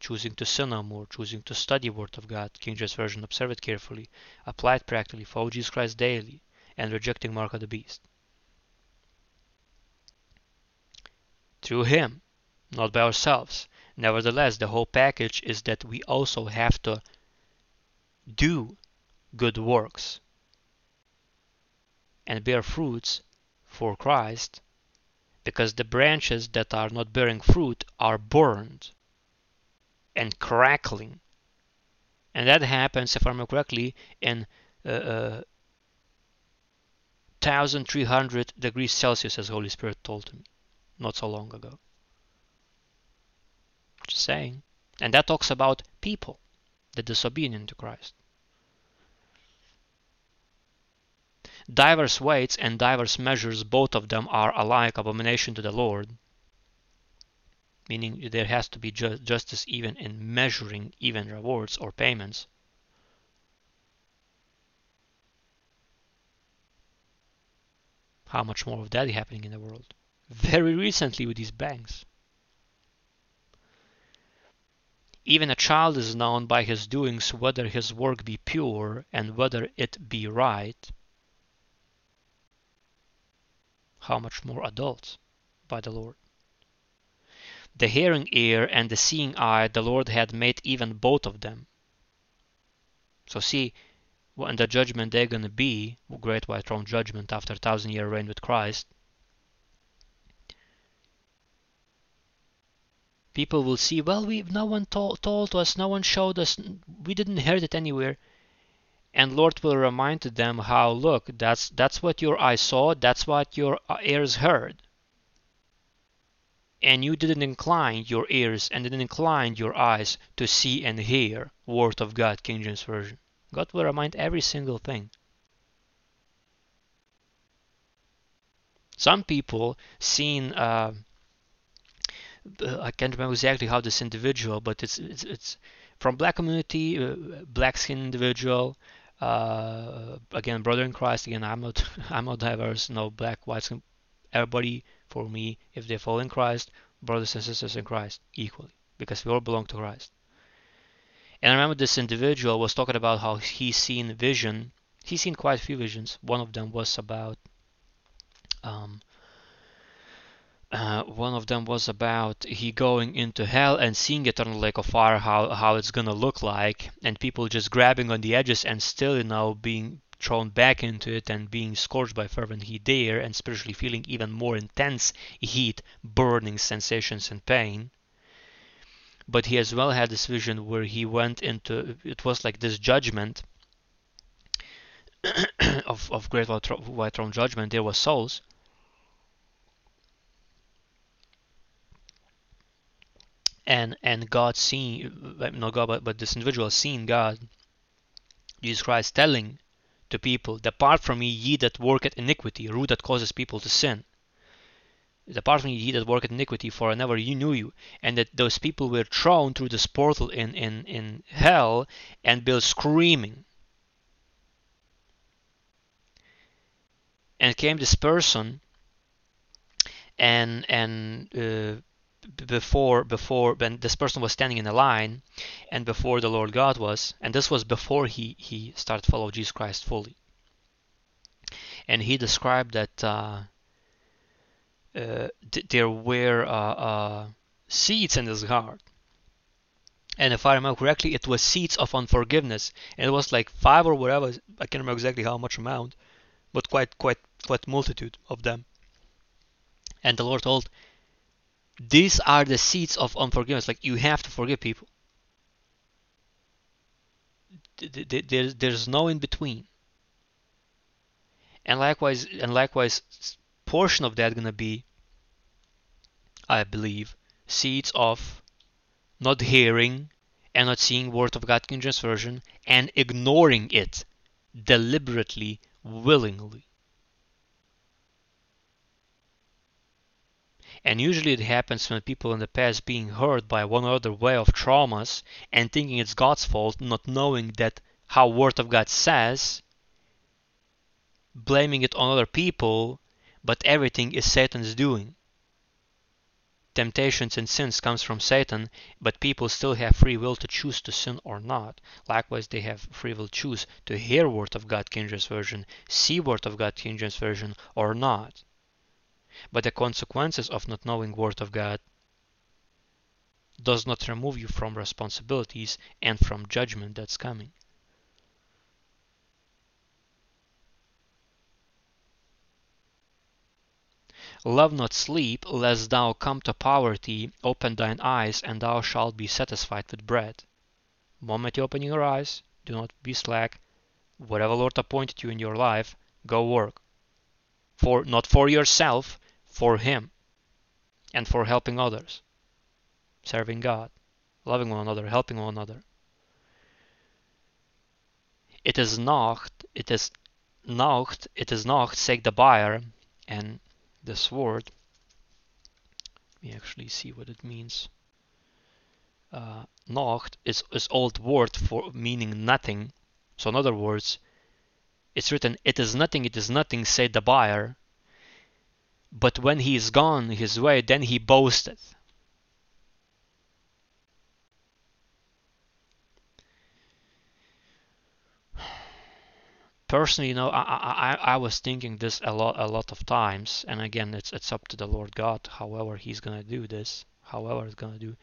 Speaker 1: choosing to sin no more, choosing to study Word of God, King James Version, observe it carefully, apply it practically, follow Jesus Christ daily, and rejecting Mark of the Beast. Through Him, not by ourselves, Nevertheless, the whole package is that we also have to do good works and bear fruits for Christ because the branches that are not bearing fruit are burned and crackling. And that happens, if I remember correctly, in uh, uh, 1300 degrees Celsius, as Holy Spirit told me not so long ago. Just saying. And that talks about people, the disobedient to Christ. Diverse weights and diverse measures, both of them are alike abomination to the Lord. Meaning there has to be ju justice even in measuring even rewards or payments. How much more of that is happening in the world? Very recently with these banks. Even a child is known by his doings whether his work be pure and whether it be right. How much more adults by the Lord? The hearing ear and the seeing eye the Lord had made even both of them. So see, when the judgment they're to be, great white throne judgment after thousand year reign with Christ, people will see, well, we no one told, told us, no one showed us, we didn't hear it anywhere. And Lord will remind them how, look, that's that's what your eyes saw, that's what your ears heard. And you didn't incline your ears and didn't incline your eyes to see and hear word of God, King James Version. God will remind every single thing. Some people seen uh, I can't remember exactly how this individual, but it's it's, it's from black community, uh, black skin individual. Uh, again, brother in Christ. Again, I'm not I'm not diverse. No black, white. Everybody for me, if they fall in Christ, brothers and sisters in Christ equally, because we all belong to Christ. And I remember this individual was talking about how he's seen vision. He's seen quite a few visions. One of them was about um, uh, one of them was about he going into hell and seeing eternal lake of fire, how how it's gonna look like, and people just grabbing on the edges and still, you know, being thrown back into it and being scorched by fervent heat there, and spiritually feeling even more intense heat, burning sensations and pain. But he as well had this vision where he went into it was like this judgment of of great white throne judgment. There was souls and and God seeing not God but, but this individual seeing God Jesus Christ telling to people depart from me ye that work at iniquity root that causes people to sin. Depart from me ye that work at iniquity for I never knew you. And that those people were thrown through this portal in in in hell and be screaming. And came this person and and uh, before before when this person was standing in a line and before the Lord God was and this was before he he started follow Jesus Christ fully. And he described that uh, uh, th- there were uh, uh, seeds in his heart. And if I remember correctly it was seeds of unforgiveness. And it was like five or whatever I can't remember exactly how much amount but quite quite quite multitude of them. And the Lord told these are the seeds of unforgiveness. Like you have to forgive people. There's there's no in between. And likewise, and likewise, portion of that gonna be, I believe, seeds of not hearing and not seeing Word of God King James Version and ignoring it deliberately, willingly. And usually it happens when people in the past being hurt by one or other way of traumas and thinking it's God's fault, not knowing that how Word of God says, blaming it on other people, but everything is Satan's doing. Temptations and sins comes from Satan, but people still have free will to choose to sin or not. Likewise, they have free will to choose to hear Word of God King James Version, see Word of God King James Version, or not but the consequences of not knowing word of God does not remove you from responsibilities and from judgment that's coming. Love not sleep, lest thou come to poverty. Open thine eyes, and thou shalt be satisfied with bread. Moment you open your eyes, do not be slack. Whatever Lord appointed you in your life, go work. For not for yourself, for Him and for helping others, serving God, loving one another, helping one another. It is Nacht, it is Nacht, it is Nacht, sake the buyer, and this word, let me actually see what it means. Uh, Nacht is, is old word for meaning nothing. So in other words, it's written, it is nothing, it is nothing, said the buyer, but when he is gone his way, then he boasteth. Personally, you know, I, I, I was thinking this a lot, a lot of times, and again, it's it's up to the Lord God, however He's gonna do this, however it's gonna do.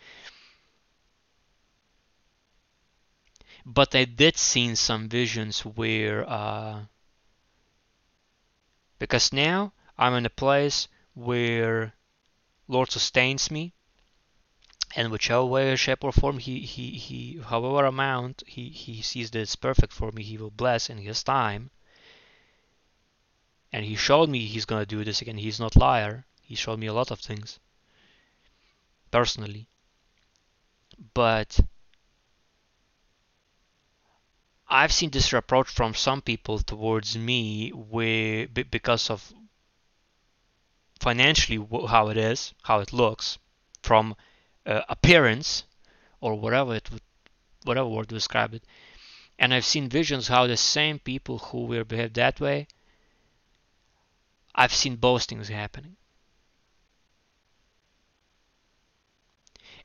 Speaker 1: But I did see some visions where, uh, because now I'm in a place where Lord sustains me, and whichever way, shape, or form he, he, he however amount he, he sees that it's perfect for me, he will bless in his time. And he showed me he's gonna do this again. He's not liar. He showed me a lot of things personally. But I've seen this approach from some people towards me where because of financially how it is, how it looks, from uh, appearance or whatever it would, whatever word to describe it. And I've seen visions how the same people who will behave that way, I've seen boastings happening.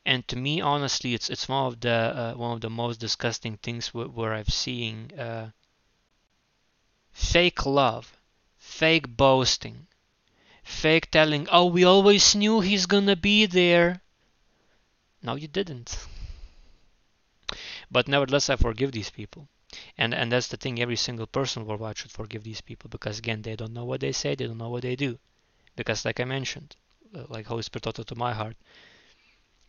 Speaker 1: And to me, honestly, it's it's one of the uh, one of the most disgusting things where, where I've seen uh, fake love, fake boasting, fake telling, oh, we always knew he's gonna be there. No, you didn't. But nevertheless, I forgive these people. And and that's the thing, every single person worldwide should forgive these people because again, they don't know what they say, they don't know what they do. Because like I mentioned, uh, like Holy Spirit taught it to my heart,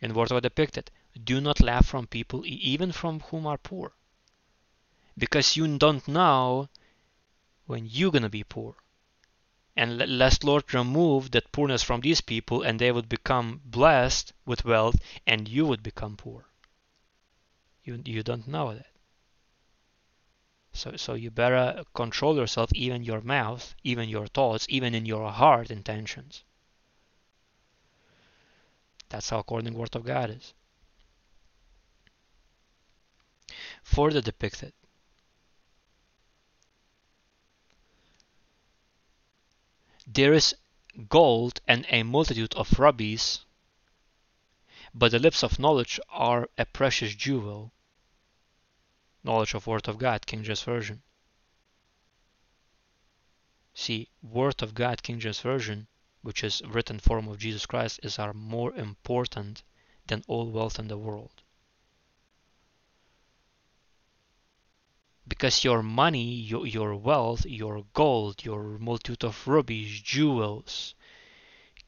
Speaker 1: in words of depicted, do not laugh from people, even from whom are poor. Because you don't know when you're gonna be poor. And lest Lord remove that poorness from these people and they would become blessed with wealth and you would become poor. You, you don't know that. So, so you better control yourself, even your mouth, even your thoughts, even in your heart intentions. That's how according Word of God is. Further depicted. There is gold and a multitude of rubies, but the lips of knowledge are a precious jewel knowledge of Word of God, King James Version. See, Word of God, King James Version, which is written form of Jesus Christ, is are more important than all wealth in the world. Because your money, your, your wealth, your gold, your multitude of rubies, jewels,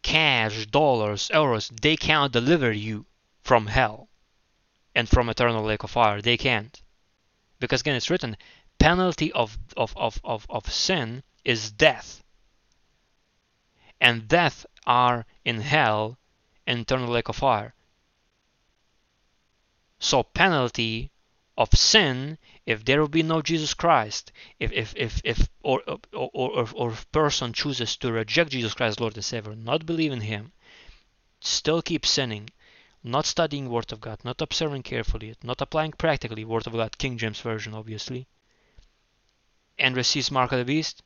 Speaker 1: cash, dollars, euros, they cannot deliver you from hell and from eternal lake of fire. They can't. Because again it's written penalty of, of, of, of, of sin is death. And death are in hell and eternal lake of fire. So penalty of sin if there will be no jesus christ if if if, if or, or or or person chooses to reject jesus christ lord and savior not believe in him still keep sinning not studying Word of God, not observing carefully, not applying practically Word of God, King James Version, obviously, and receives Mark of the Beast,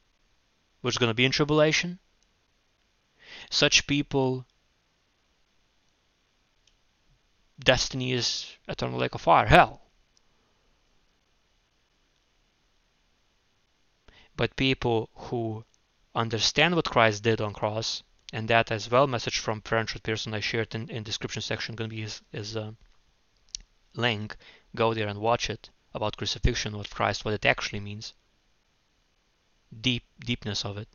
Speaker 1: which is going to be in tribulation, such people, destiny is eternal lake of fire, hell. But people who understand what Christ did on cross and that as well message from Franchot Pearson I shared in, in description section gonna be his, his uh, link. Go there and watch it about crucifixion what Christ what it actually means. Deep deepness of it.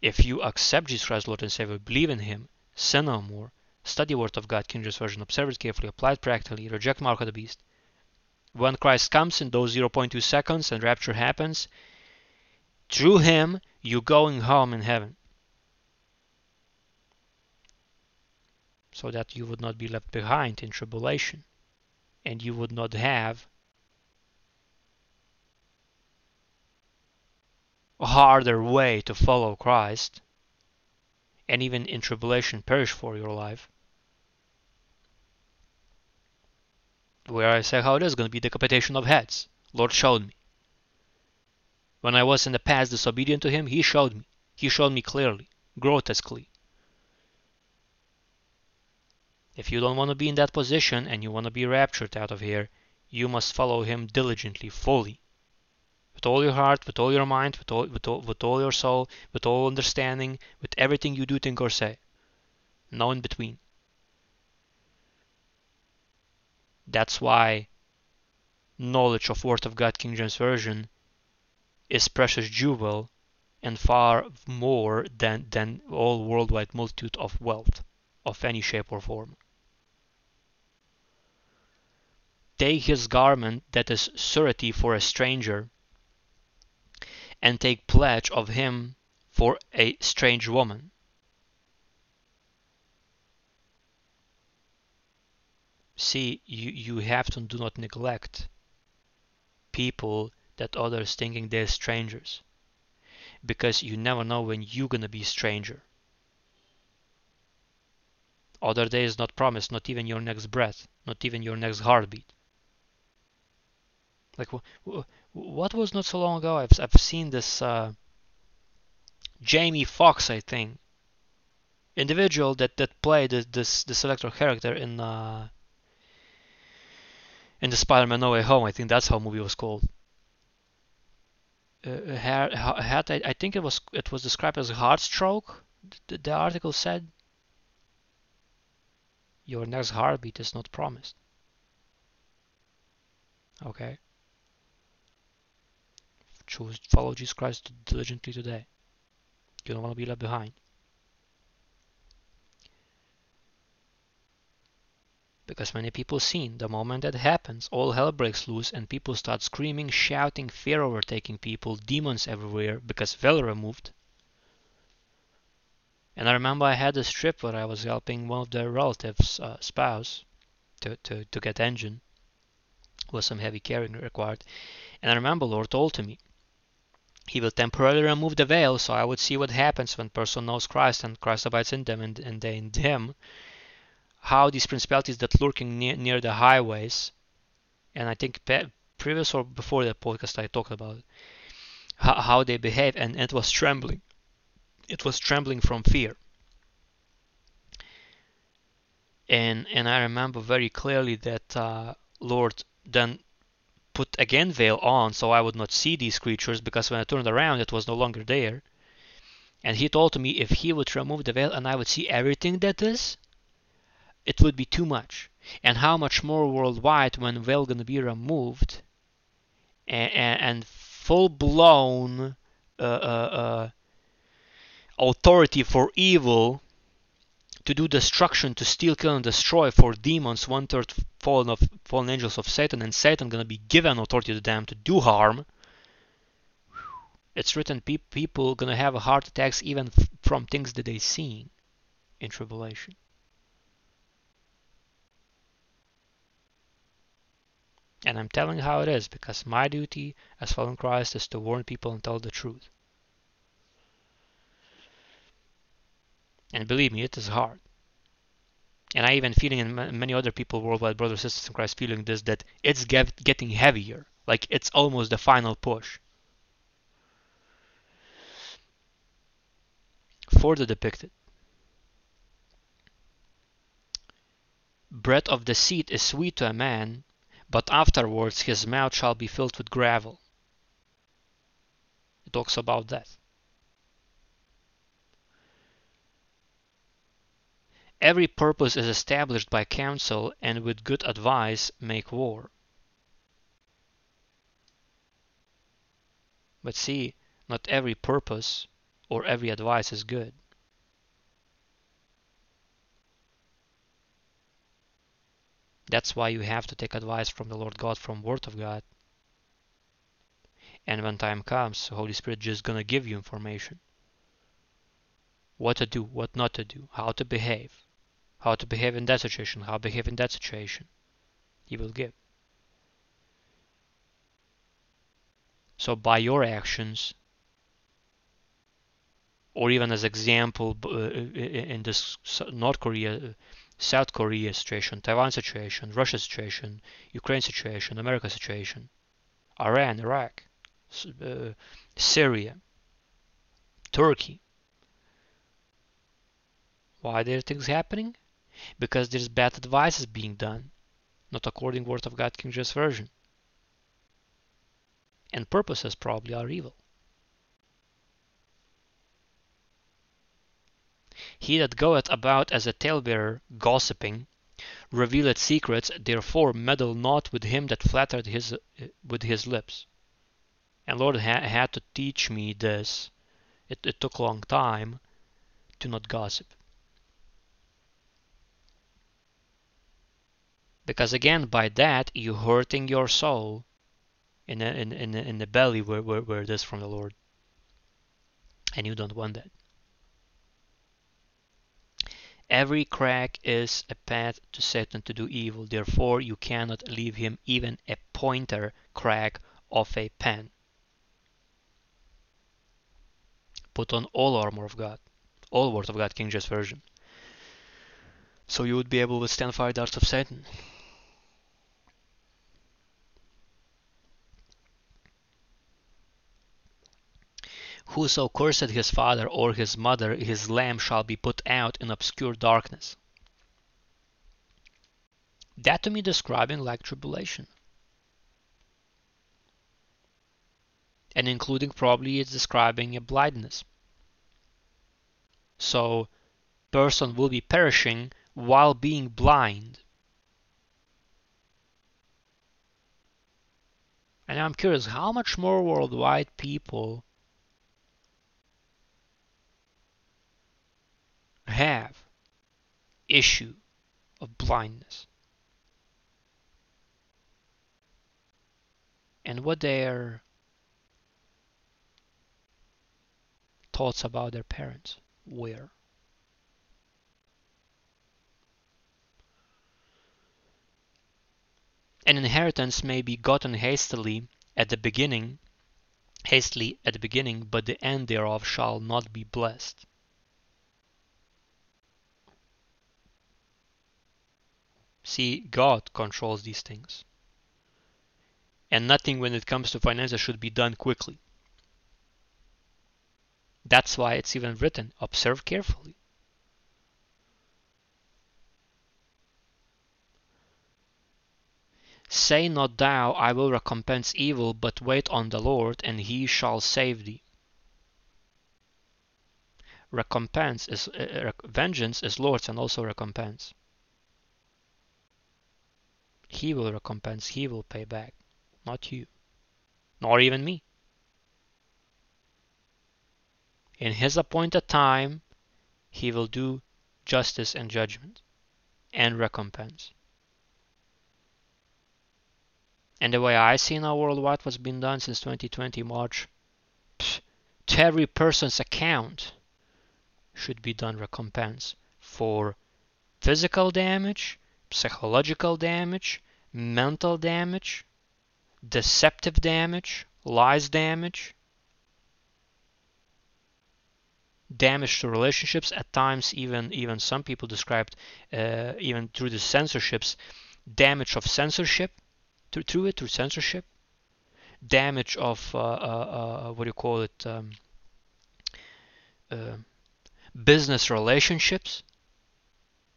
Speaker 1: If you accept Jesus Christ Lord and Savior believe in him sin no more study word of God King James Version observe it carefully apply it practically reject mark of the beast when Christ comes in those 0.2 seconds and rapture happens through him you're going home in heaven. So that you would not be left behind in tribulation and you would not have a harder way to follow Christ and even in tribulation perish for your life. Where I say how it is going to be decapitation of heads. Lord showed me. When I was in the past disobedient to him, he showed me. He showed me clearly, grotesquely. If you don't want to be in that position and you want to be raptured out of here, you must follow him diligently, fully. With all your heart, with all your mind, with all, with all, with all your soul, with all understanding, with everything you do, think, or say. No in between. That's why knowledge of Word of God King James Version is precious jewel and far more than, than all worldwide multitude of wealth of any shape or form. Take his garment that is surety for a stranger, and take pledge of him for a strange woman. See, you, you have to do not neglect people that others thinking they're strangers. Because you never know when you're gonna be a stranger. Other day is not promised not even your next breath not even your next heartbeat. Like what was not so long ago? I've, I've seen this uh, Jamie Foxx i think. Individual that that played this the Electro character in uh, in the Spider-Man No Way Home. I think that's how movie was called uh, had, had I, I think it was it was described as a heart stroke. The, the article said your next heartbeat is not promised. Okay. Choose follow Jesus Christ diligently today. You don't want to be left behind. Because many people seen the moment that happens all hell breaks loose and people start screaming shouting fear overtaking people demons everywhere because veil removed. And i remember i had this trip where i was helping one of their relatives uh, spouse to, to, to get engine. With some heavy carrying required. And i remember lord told to me he will temporarily remove the veil so i would see what happens when person knows christ and christ abides in them and, and they in them how these principalities that lurking near, near the highways, and I think previous or before the podcast I talked about how, how they behave, and, and it was trembling. It was trembling from fear. And and I remember very clearly that uh, Lord then put again veil on so I would not see these creatures because when I turned around it was no longer there. And he told me if he would remove the veil and I would see everything that is, it would be too much. And how much more worldwide when be removed and, and full blown uh, uh, uh, authority for evil to do destruction, to steal, kill, and destroy for demons, one third fallen of fallen angels of Satan, and Satan gonna be given authority to them to do harm. It's written pe- people gonna have heart attacks even f- from things that they see in tribulation. And I'm telling how it is because my duty as following Christ is to warn people and tell the truth. And believe me, it is hard. And I even feeling in many other people worldwide, brothers sisters in Christ, feeling this that it's get, getting heavier. Like it's almost the final push. Further depicted. Bread of seed is sweet to a man, but afterwards his mouth shall be filled with gravel. It talks about that. Every purpose is established by counsel, and with good advice make war. But see, not every purpose or every advice is good. That's why you have to take advice from the Lord God, from Word of God. And when time comes, Holy Spirit just gonna give you information. What to do, what not to do, how to behave, how to behave in that situation, how to behave in that situation. He will give. So by your actions, or even as example uh, in this North Korea South Korea situation, Taiwan situation, Russia situation, Ukraine situation, America situation, Iran, Iraq, uh, Syria, Turkey. Why there are things happening? Because there's bad advices being done, not according Word of God King James Version. And purposes probably are evil. He that goeth about as a talebearer, gossiping, revealeth secrets, therefore meddle not with him that flattereth his, with his lips. And Lord ha had to teach me this. It, it took a long time to not gossip. Because again, by that, you hurting your soul in in, in, in the belly where, where, where it is from the Lord. And you don't want that. Every crack is a path to Satan to do evil, therefore you cannot leave him even a pointer crack of a pen. Put on all armor of God, all word of God, King James Version. So you would be able to withstand fire darts of Satan. Whoso curseth his father or his mother, his lamp shall be put out in obscure darkness. That to me describing like tribulation. and including probably it's describing a blindness. So person will be perishing while being blind. And I'm curious how much more worldwide people have issue of blindness. And what their thoughts about their parents were. An inheritance may be gotten hastily at the beginning, hastily at the beginning, but the end thereof shall not be blessed. See, God controls these things. And nothing when it comes to finances should be done quickly. That's why it's even written observe carefully. Say not thou, I will recompense evil, but wait on the Lord, and he shall save thee. Recompense is uh, vengeance is Lord's and also recompense. He will recompense, he will pay back, not you, nor even me. In his appointed time, he will do justice and judgment and recompense. And the way I see in our world what was been done since 2020 March, pff, to every person's account should be done recompense for physical damage, psychological damage, mental damage, deceptive damage, lies damage, damage to relationships. At times, even even some people described uh, even through the censorships, damage of censorship through, through it, through censorship, damage of, uh, uh, uh, what do you call it, um, uh, business relationships,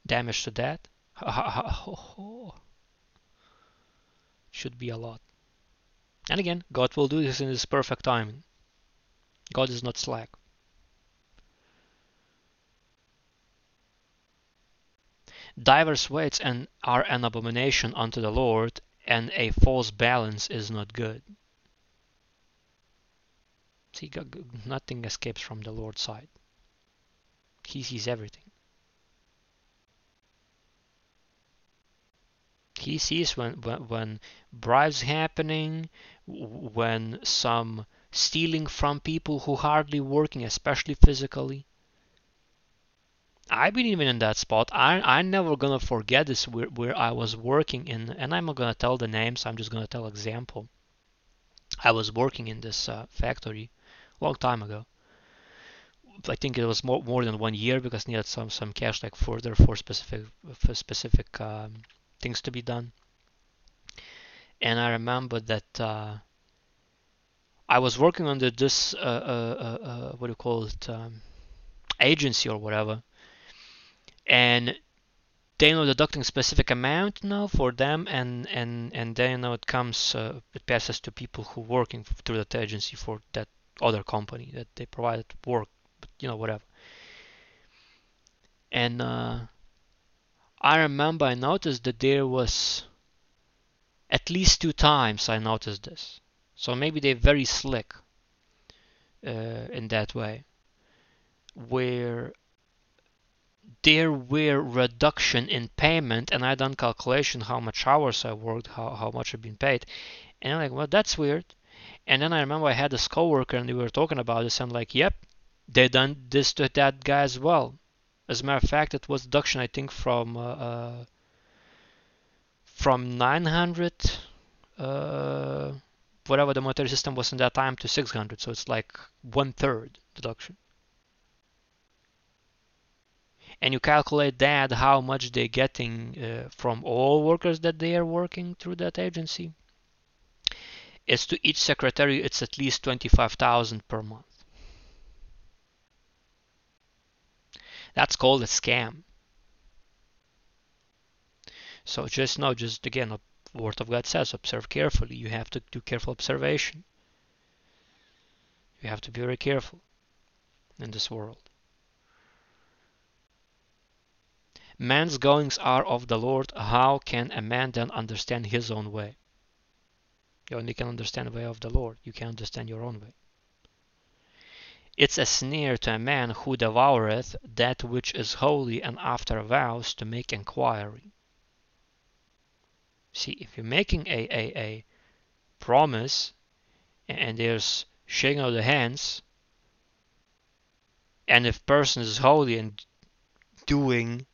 Speaker 1: damage to that. Should be a lot. And again, God will do this in His perfect timing. God is not slack. Divers weights and are an abomination unto the Lord, and a false balance is not good. See, nothing escapes from the Lord's side. He sees everything. He sees when, when, when bribes happening, when some stealing from people who hardly working, especially physically. I've been even in that spot. I I'm never gonna forget this where, where I was working in, and I'm not gonna tell the names. I'm just gonna tell example. I was working in this uh, factory long time ago. I think it was more more than one year because needed some some cash like further for specific for specific um, things to be done. And I remember that uh, I was working under this uh, uh, uh, uh what do you call it um, agency or whatever and they know deducting specific amount now for them and and and then you know it comes uh, it passes to people who working through that agency for that other company that they provided work you know whatever and uh, I remember I noticed that there was at least two times I noticed this so maybe they're very slick uh, in that way where there were reduction in payment and I done calculation how much hours I worked, how, how much I've been paid. And I'm like, well, that's weird. And then I remember I had this coworker and we were talking about this. And I'm like, yep, they done this to that guy as well. As a matter of fact, it was deduction I think from uh, uh, from 900, uh, whatever the monetary system was in that time, to 600. So it's like one third deduction. And you calculate that how much they're getting uh, from all workers that they are working through that agency. As to each secretary it's at least 25,000 per month that's called a scam so just know just again word of God says observe carefully you have to do careful observation You have to be very careful in this world. Man's goings are of the Lord. How can a man then understand his own way? You only can understand the way of the Lord. You can't understand your own way. It's a snare to a man who devoureth that which is holy and after vows to make inquiry. See, if you're making a, a, a promise and there's shaking of the hands, and if person is holy and doing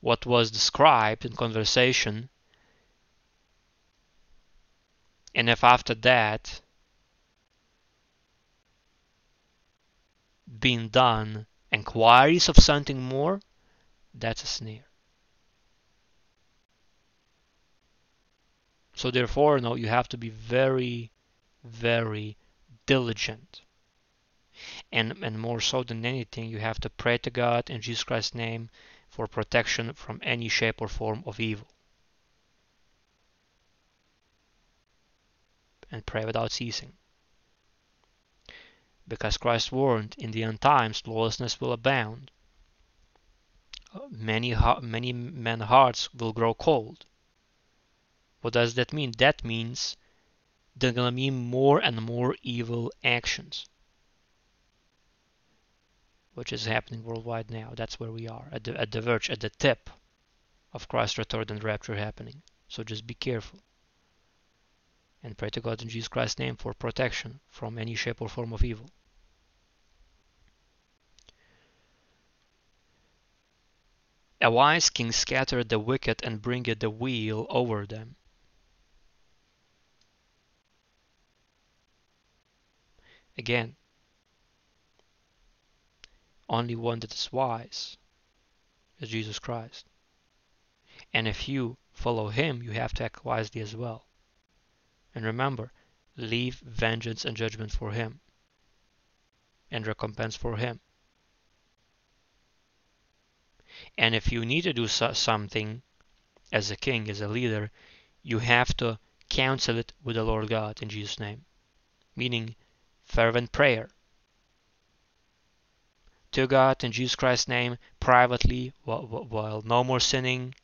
Speaker 1: what was described in conversation, and if after that being done inquiries of something more, that's a snare. So therefore, no, you have to be very, very diligent. And, and more so than anything, you have to pray to God in Jesus Christ's name for protection from any shape or form of evil. And pray without ceasing. Because Christ warned, in the end times lawlessness will abound. Many, many men's hearts will grow cold. What does that mean? That means they're going to mean more and more evil actions, which is happening worldwide now. That's where we are, at the, at the verge, at the tip of Christ's return and rapture happening. So just be careful. And pray to God in Jesus Christ's name for protection from any shape or form of evil. A wise king scattereth the wicked and bringeth the wheel over them. Again, only one that is wise is Jesus Christ. And if you follow him, you have to act wisely as well. And remember, leave vengeance and judgment for him and recompense for him. And if you need to do so something as a king, as a leader, you have to counsel it with the Lord God in Jesus' name. Meaning, fervent prayer to God in Jesus Christ's name privately while, while no more sinning,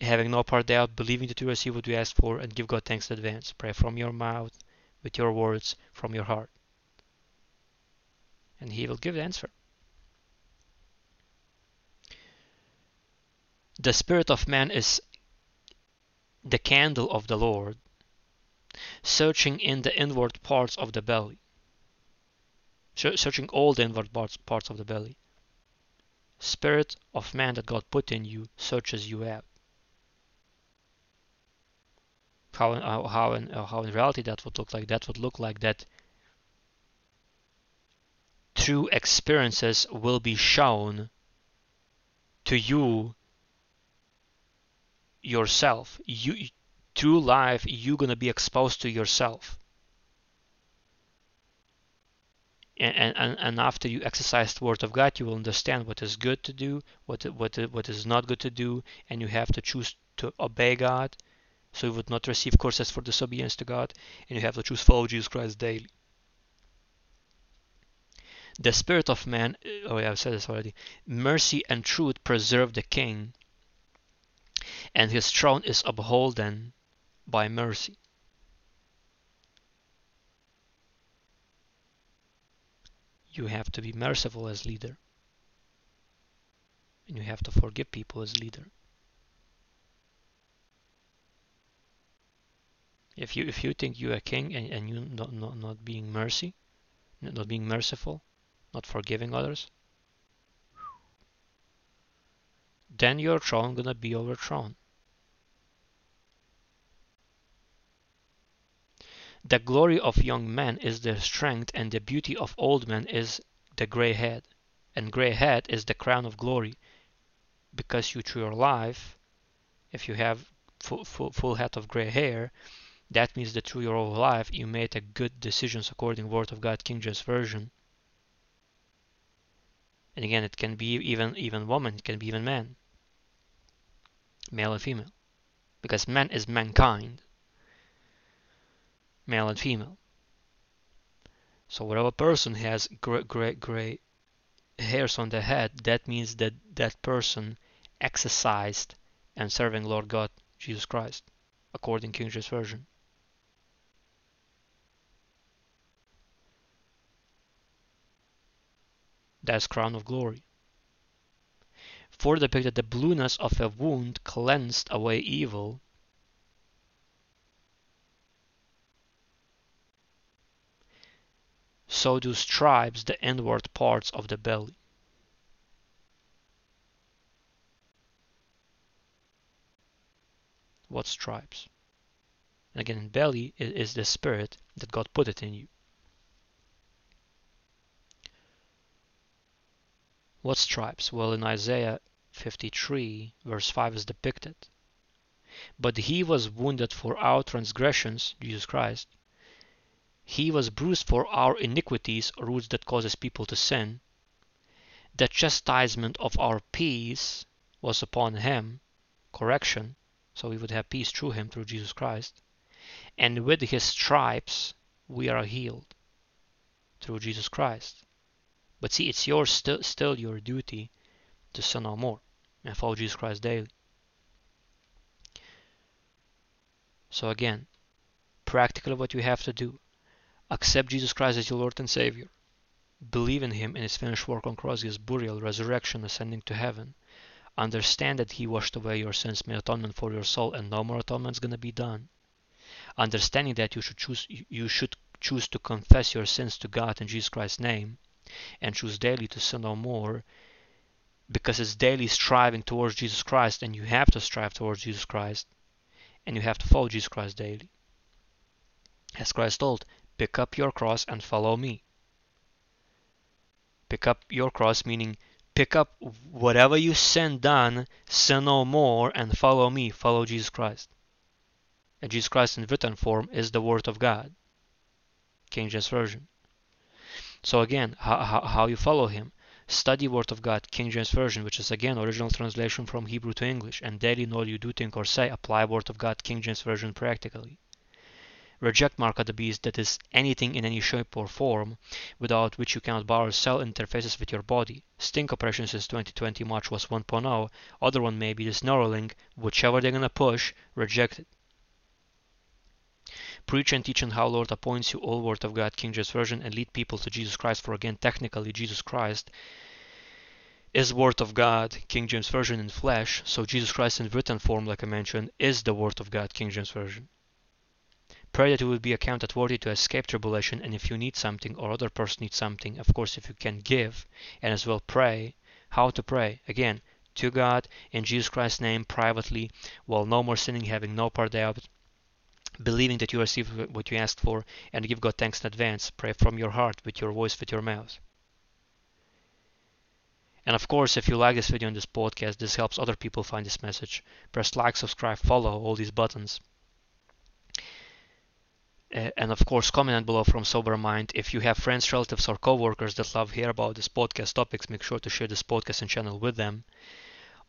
Speaker 1: having no part doubt, believing that you receive what you ask for, and give God thanks in advance. Pray from your mouth, with your words, from your heart. And He will give the answer. The spirit of man is the candle of the Lord, searching in the inward parts of the belly. Searching all the inward parts, parts of the belly. Spirit of man that God put in you searches you out. How how in, how in reality that would look like? That would look like that true experiences will be shown to you yourself. You through life you're to be exposed to yourself. And, and, and after you exercise the word of God you will understand what is good to do what what what is not good to do and you have to choose to obey God. So you would not receive curses for disobedience to God and you have to choose follow Jesus Christ daily. The spirit of man oh yeah I've said this already. Mercy and truth preserve the king and his throne is upholden by mercy. You have to be merciful as leader. And you have to forgive people as leader. If you if you think you're a king and, and you not, not not being mercy, not being merciful, not forgiving others, then your throne gonna be overthrown. The glory of young men is their strength, and the beauty of old men is the gray head. And gray head is the crown of glory, because you through your life, if you have full, full, full head of gray hair, that means that through your whole life you made a good decisions according to Word of God King James Version. And again, it can be even even woman, it can be even man, male and female, because man is mankind male and female. So whatever person has gray, gray, gray hairs on the head, that means that that person exercised and serving Lord God Jesus Christ, according King James Version. That's crown of glory. For depicted the blueness of a wound cleansed away evil. So do stripes the inward parts of the belly. What stripes? And again, belly is the spirit that God put it in you. What stripes? Well, in Isaiah 53, verse 5 is depicted. But he was wounded for our transgressions, Jesus Christ. He was bruised for our iniquities, roots that causes people to sin. The chastisement of our peace was upon him, correction, so we would have peace through him, through Jesus Christ. And with his stripes we are healed through Jesus Christ. But see, it's your st- still your duty to sin no more and follow Jesus Christ daily. So again, practically what you have to do, accept Jesus Christ as your Lord and Savior. Believe in Him and His finished work on cross, His burial, resurrection, ascending to heaven. Understand that He washed away your sins, made atonement for your soul, and no more atonement is going to be done. Understanding that you should choose, you should choose to confess your sins to God in Jesus Christ's name, and choose daily to sin no more because it's daily striving towards Jesus Christ and you have to strive towards Jesus Christ and you have to follow Jesus Christ daily. As Christ told, pick up your cross and follow me. Pick up your cross meaning pick up whatever you sin done, sin no more and follow me, follow Jesus Christ. And Jesus Christ in written form is the Word of God. King James Version. So again, how, how, how you follow him? Study Word of God, King James Version, which is again original translation from Hebrew to English, and daily all you do, think, or say, apply Word of God, King James Version practically. Reject mark of the beast, that is, anything in any shape or form, without which you cannot borrow or sell interfaces with your body. Sting operation since 2020 March was 1.0, other one may be this Neuralink, whichever they're gonna push, reject it. Preach and teach on how Lord appoints you all Word of God, King James Version, and lead people to Jesus Christ. For again, technically, Jesus Christ is Word of God, King James Version in flesh. So Jesus Christ in written form, like I mentioned, is the Word of God, King James Version. Pray that you will be accounted worthy to escape tribulation, and if you need something or other person needs something, of course, if you can give, and as well pray. How to pray? Again, to God in Jesus Christ's name privately, while no more sinning, having no part thereof believing that you receive what you asked for, and give God thanks in advance. Pray from your heart, with your voice, with your mouth. And of course, if you like this video and this podcast, this helps other people find this message. Press like, subscribe, follow, all these buttons. and of course, comment below from Sober Mind. If you have friends, relatives, or co-workers that love hear about this podcast topics, make sure to share this podcast and channel with them.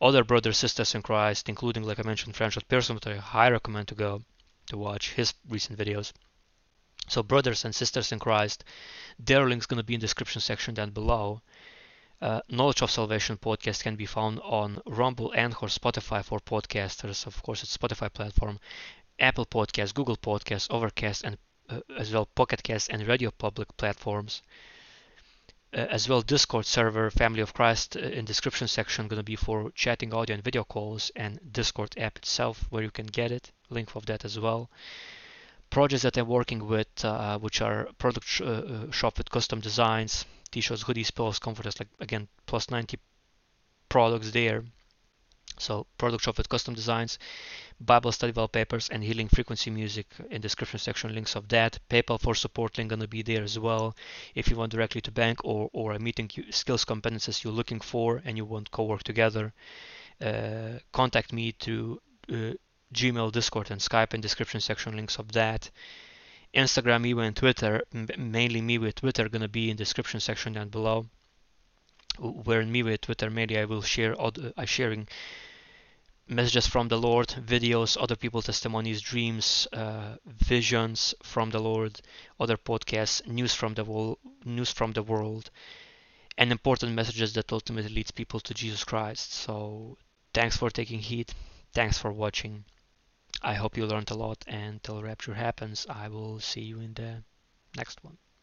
Speaker 1: Other brothers, sisters in Christ, including, like I mentioned, Franchot Pearson, I highly recommend to go to watch his recent videos. So brothers and sisters in Christ, their link's going to be in the description section down below. Uh, Knowledge of Salvation podcast can be found on Rumble, and Anchor, Spotify for podcasters. Of course, it's Spotify platform, Apple Podcasts, Google Podcasts, Overcast, and uh, as well Pocket Cast and Radio Public platforms. Uh, as well discord server family of christ uh, in description section going to be for chatting audio and video calls and discord app itself where you can get it. Link of that as well. Projects that i'm working with uh, which are product sh- uh, uh, shop with custom designs t-shirts hoodies pillows comforters like again plus 90 products there. So product shop with custom designs Bible study wallpapers and healing frequency music in description section links of that. PayPal for support link gonna be there as well. If you want directly to bank or, or a meeting skills competences you're looking for and you want co-work together, uh, contact me through uh, Gmail, Discord, and Skype in description section links of that. Instagram, me and Twitter, mainly MeWe Twitter, gonna be in description section down below. Where MeWe Twitter, mainly I will share, I sharing messages from the Lord, videos, other people testimonies, dreams, uh, visions from the Lord, other podcasts, news from the world, news from the world, and important messages that ultimately leads people to Jesus Christ. So thanks for taking heed. Thanks for watching. I hope you learned a lot and till rapture happens, I will see you in the next one.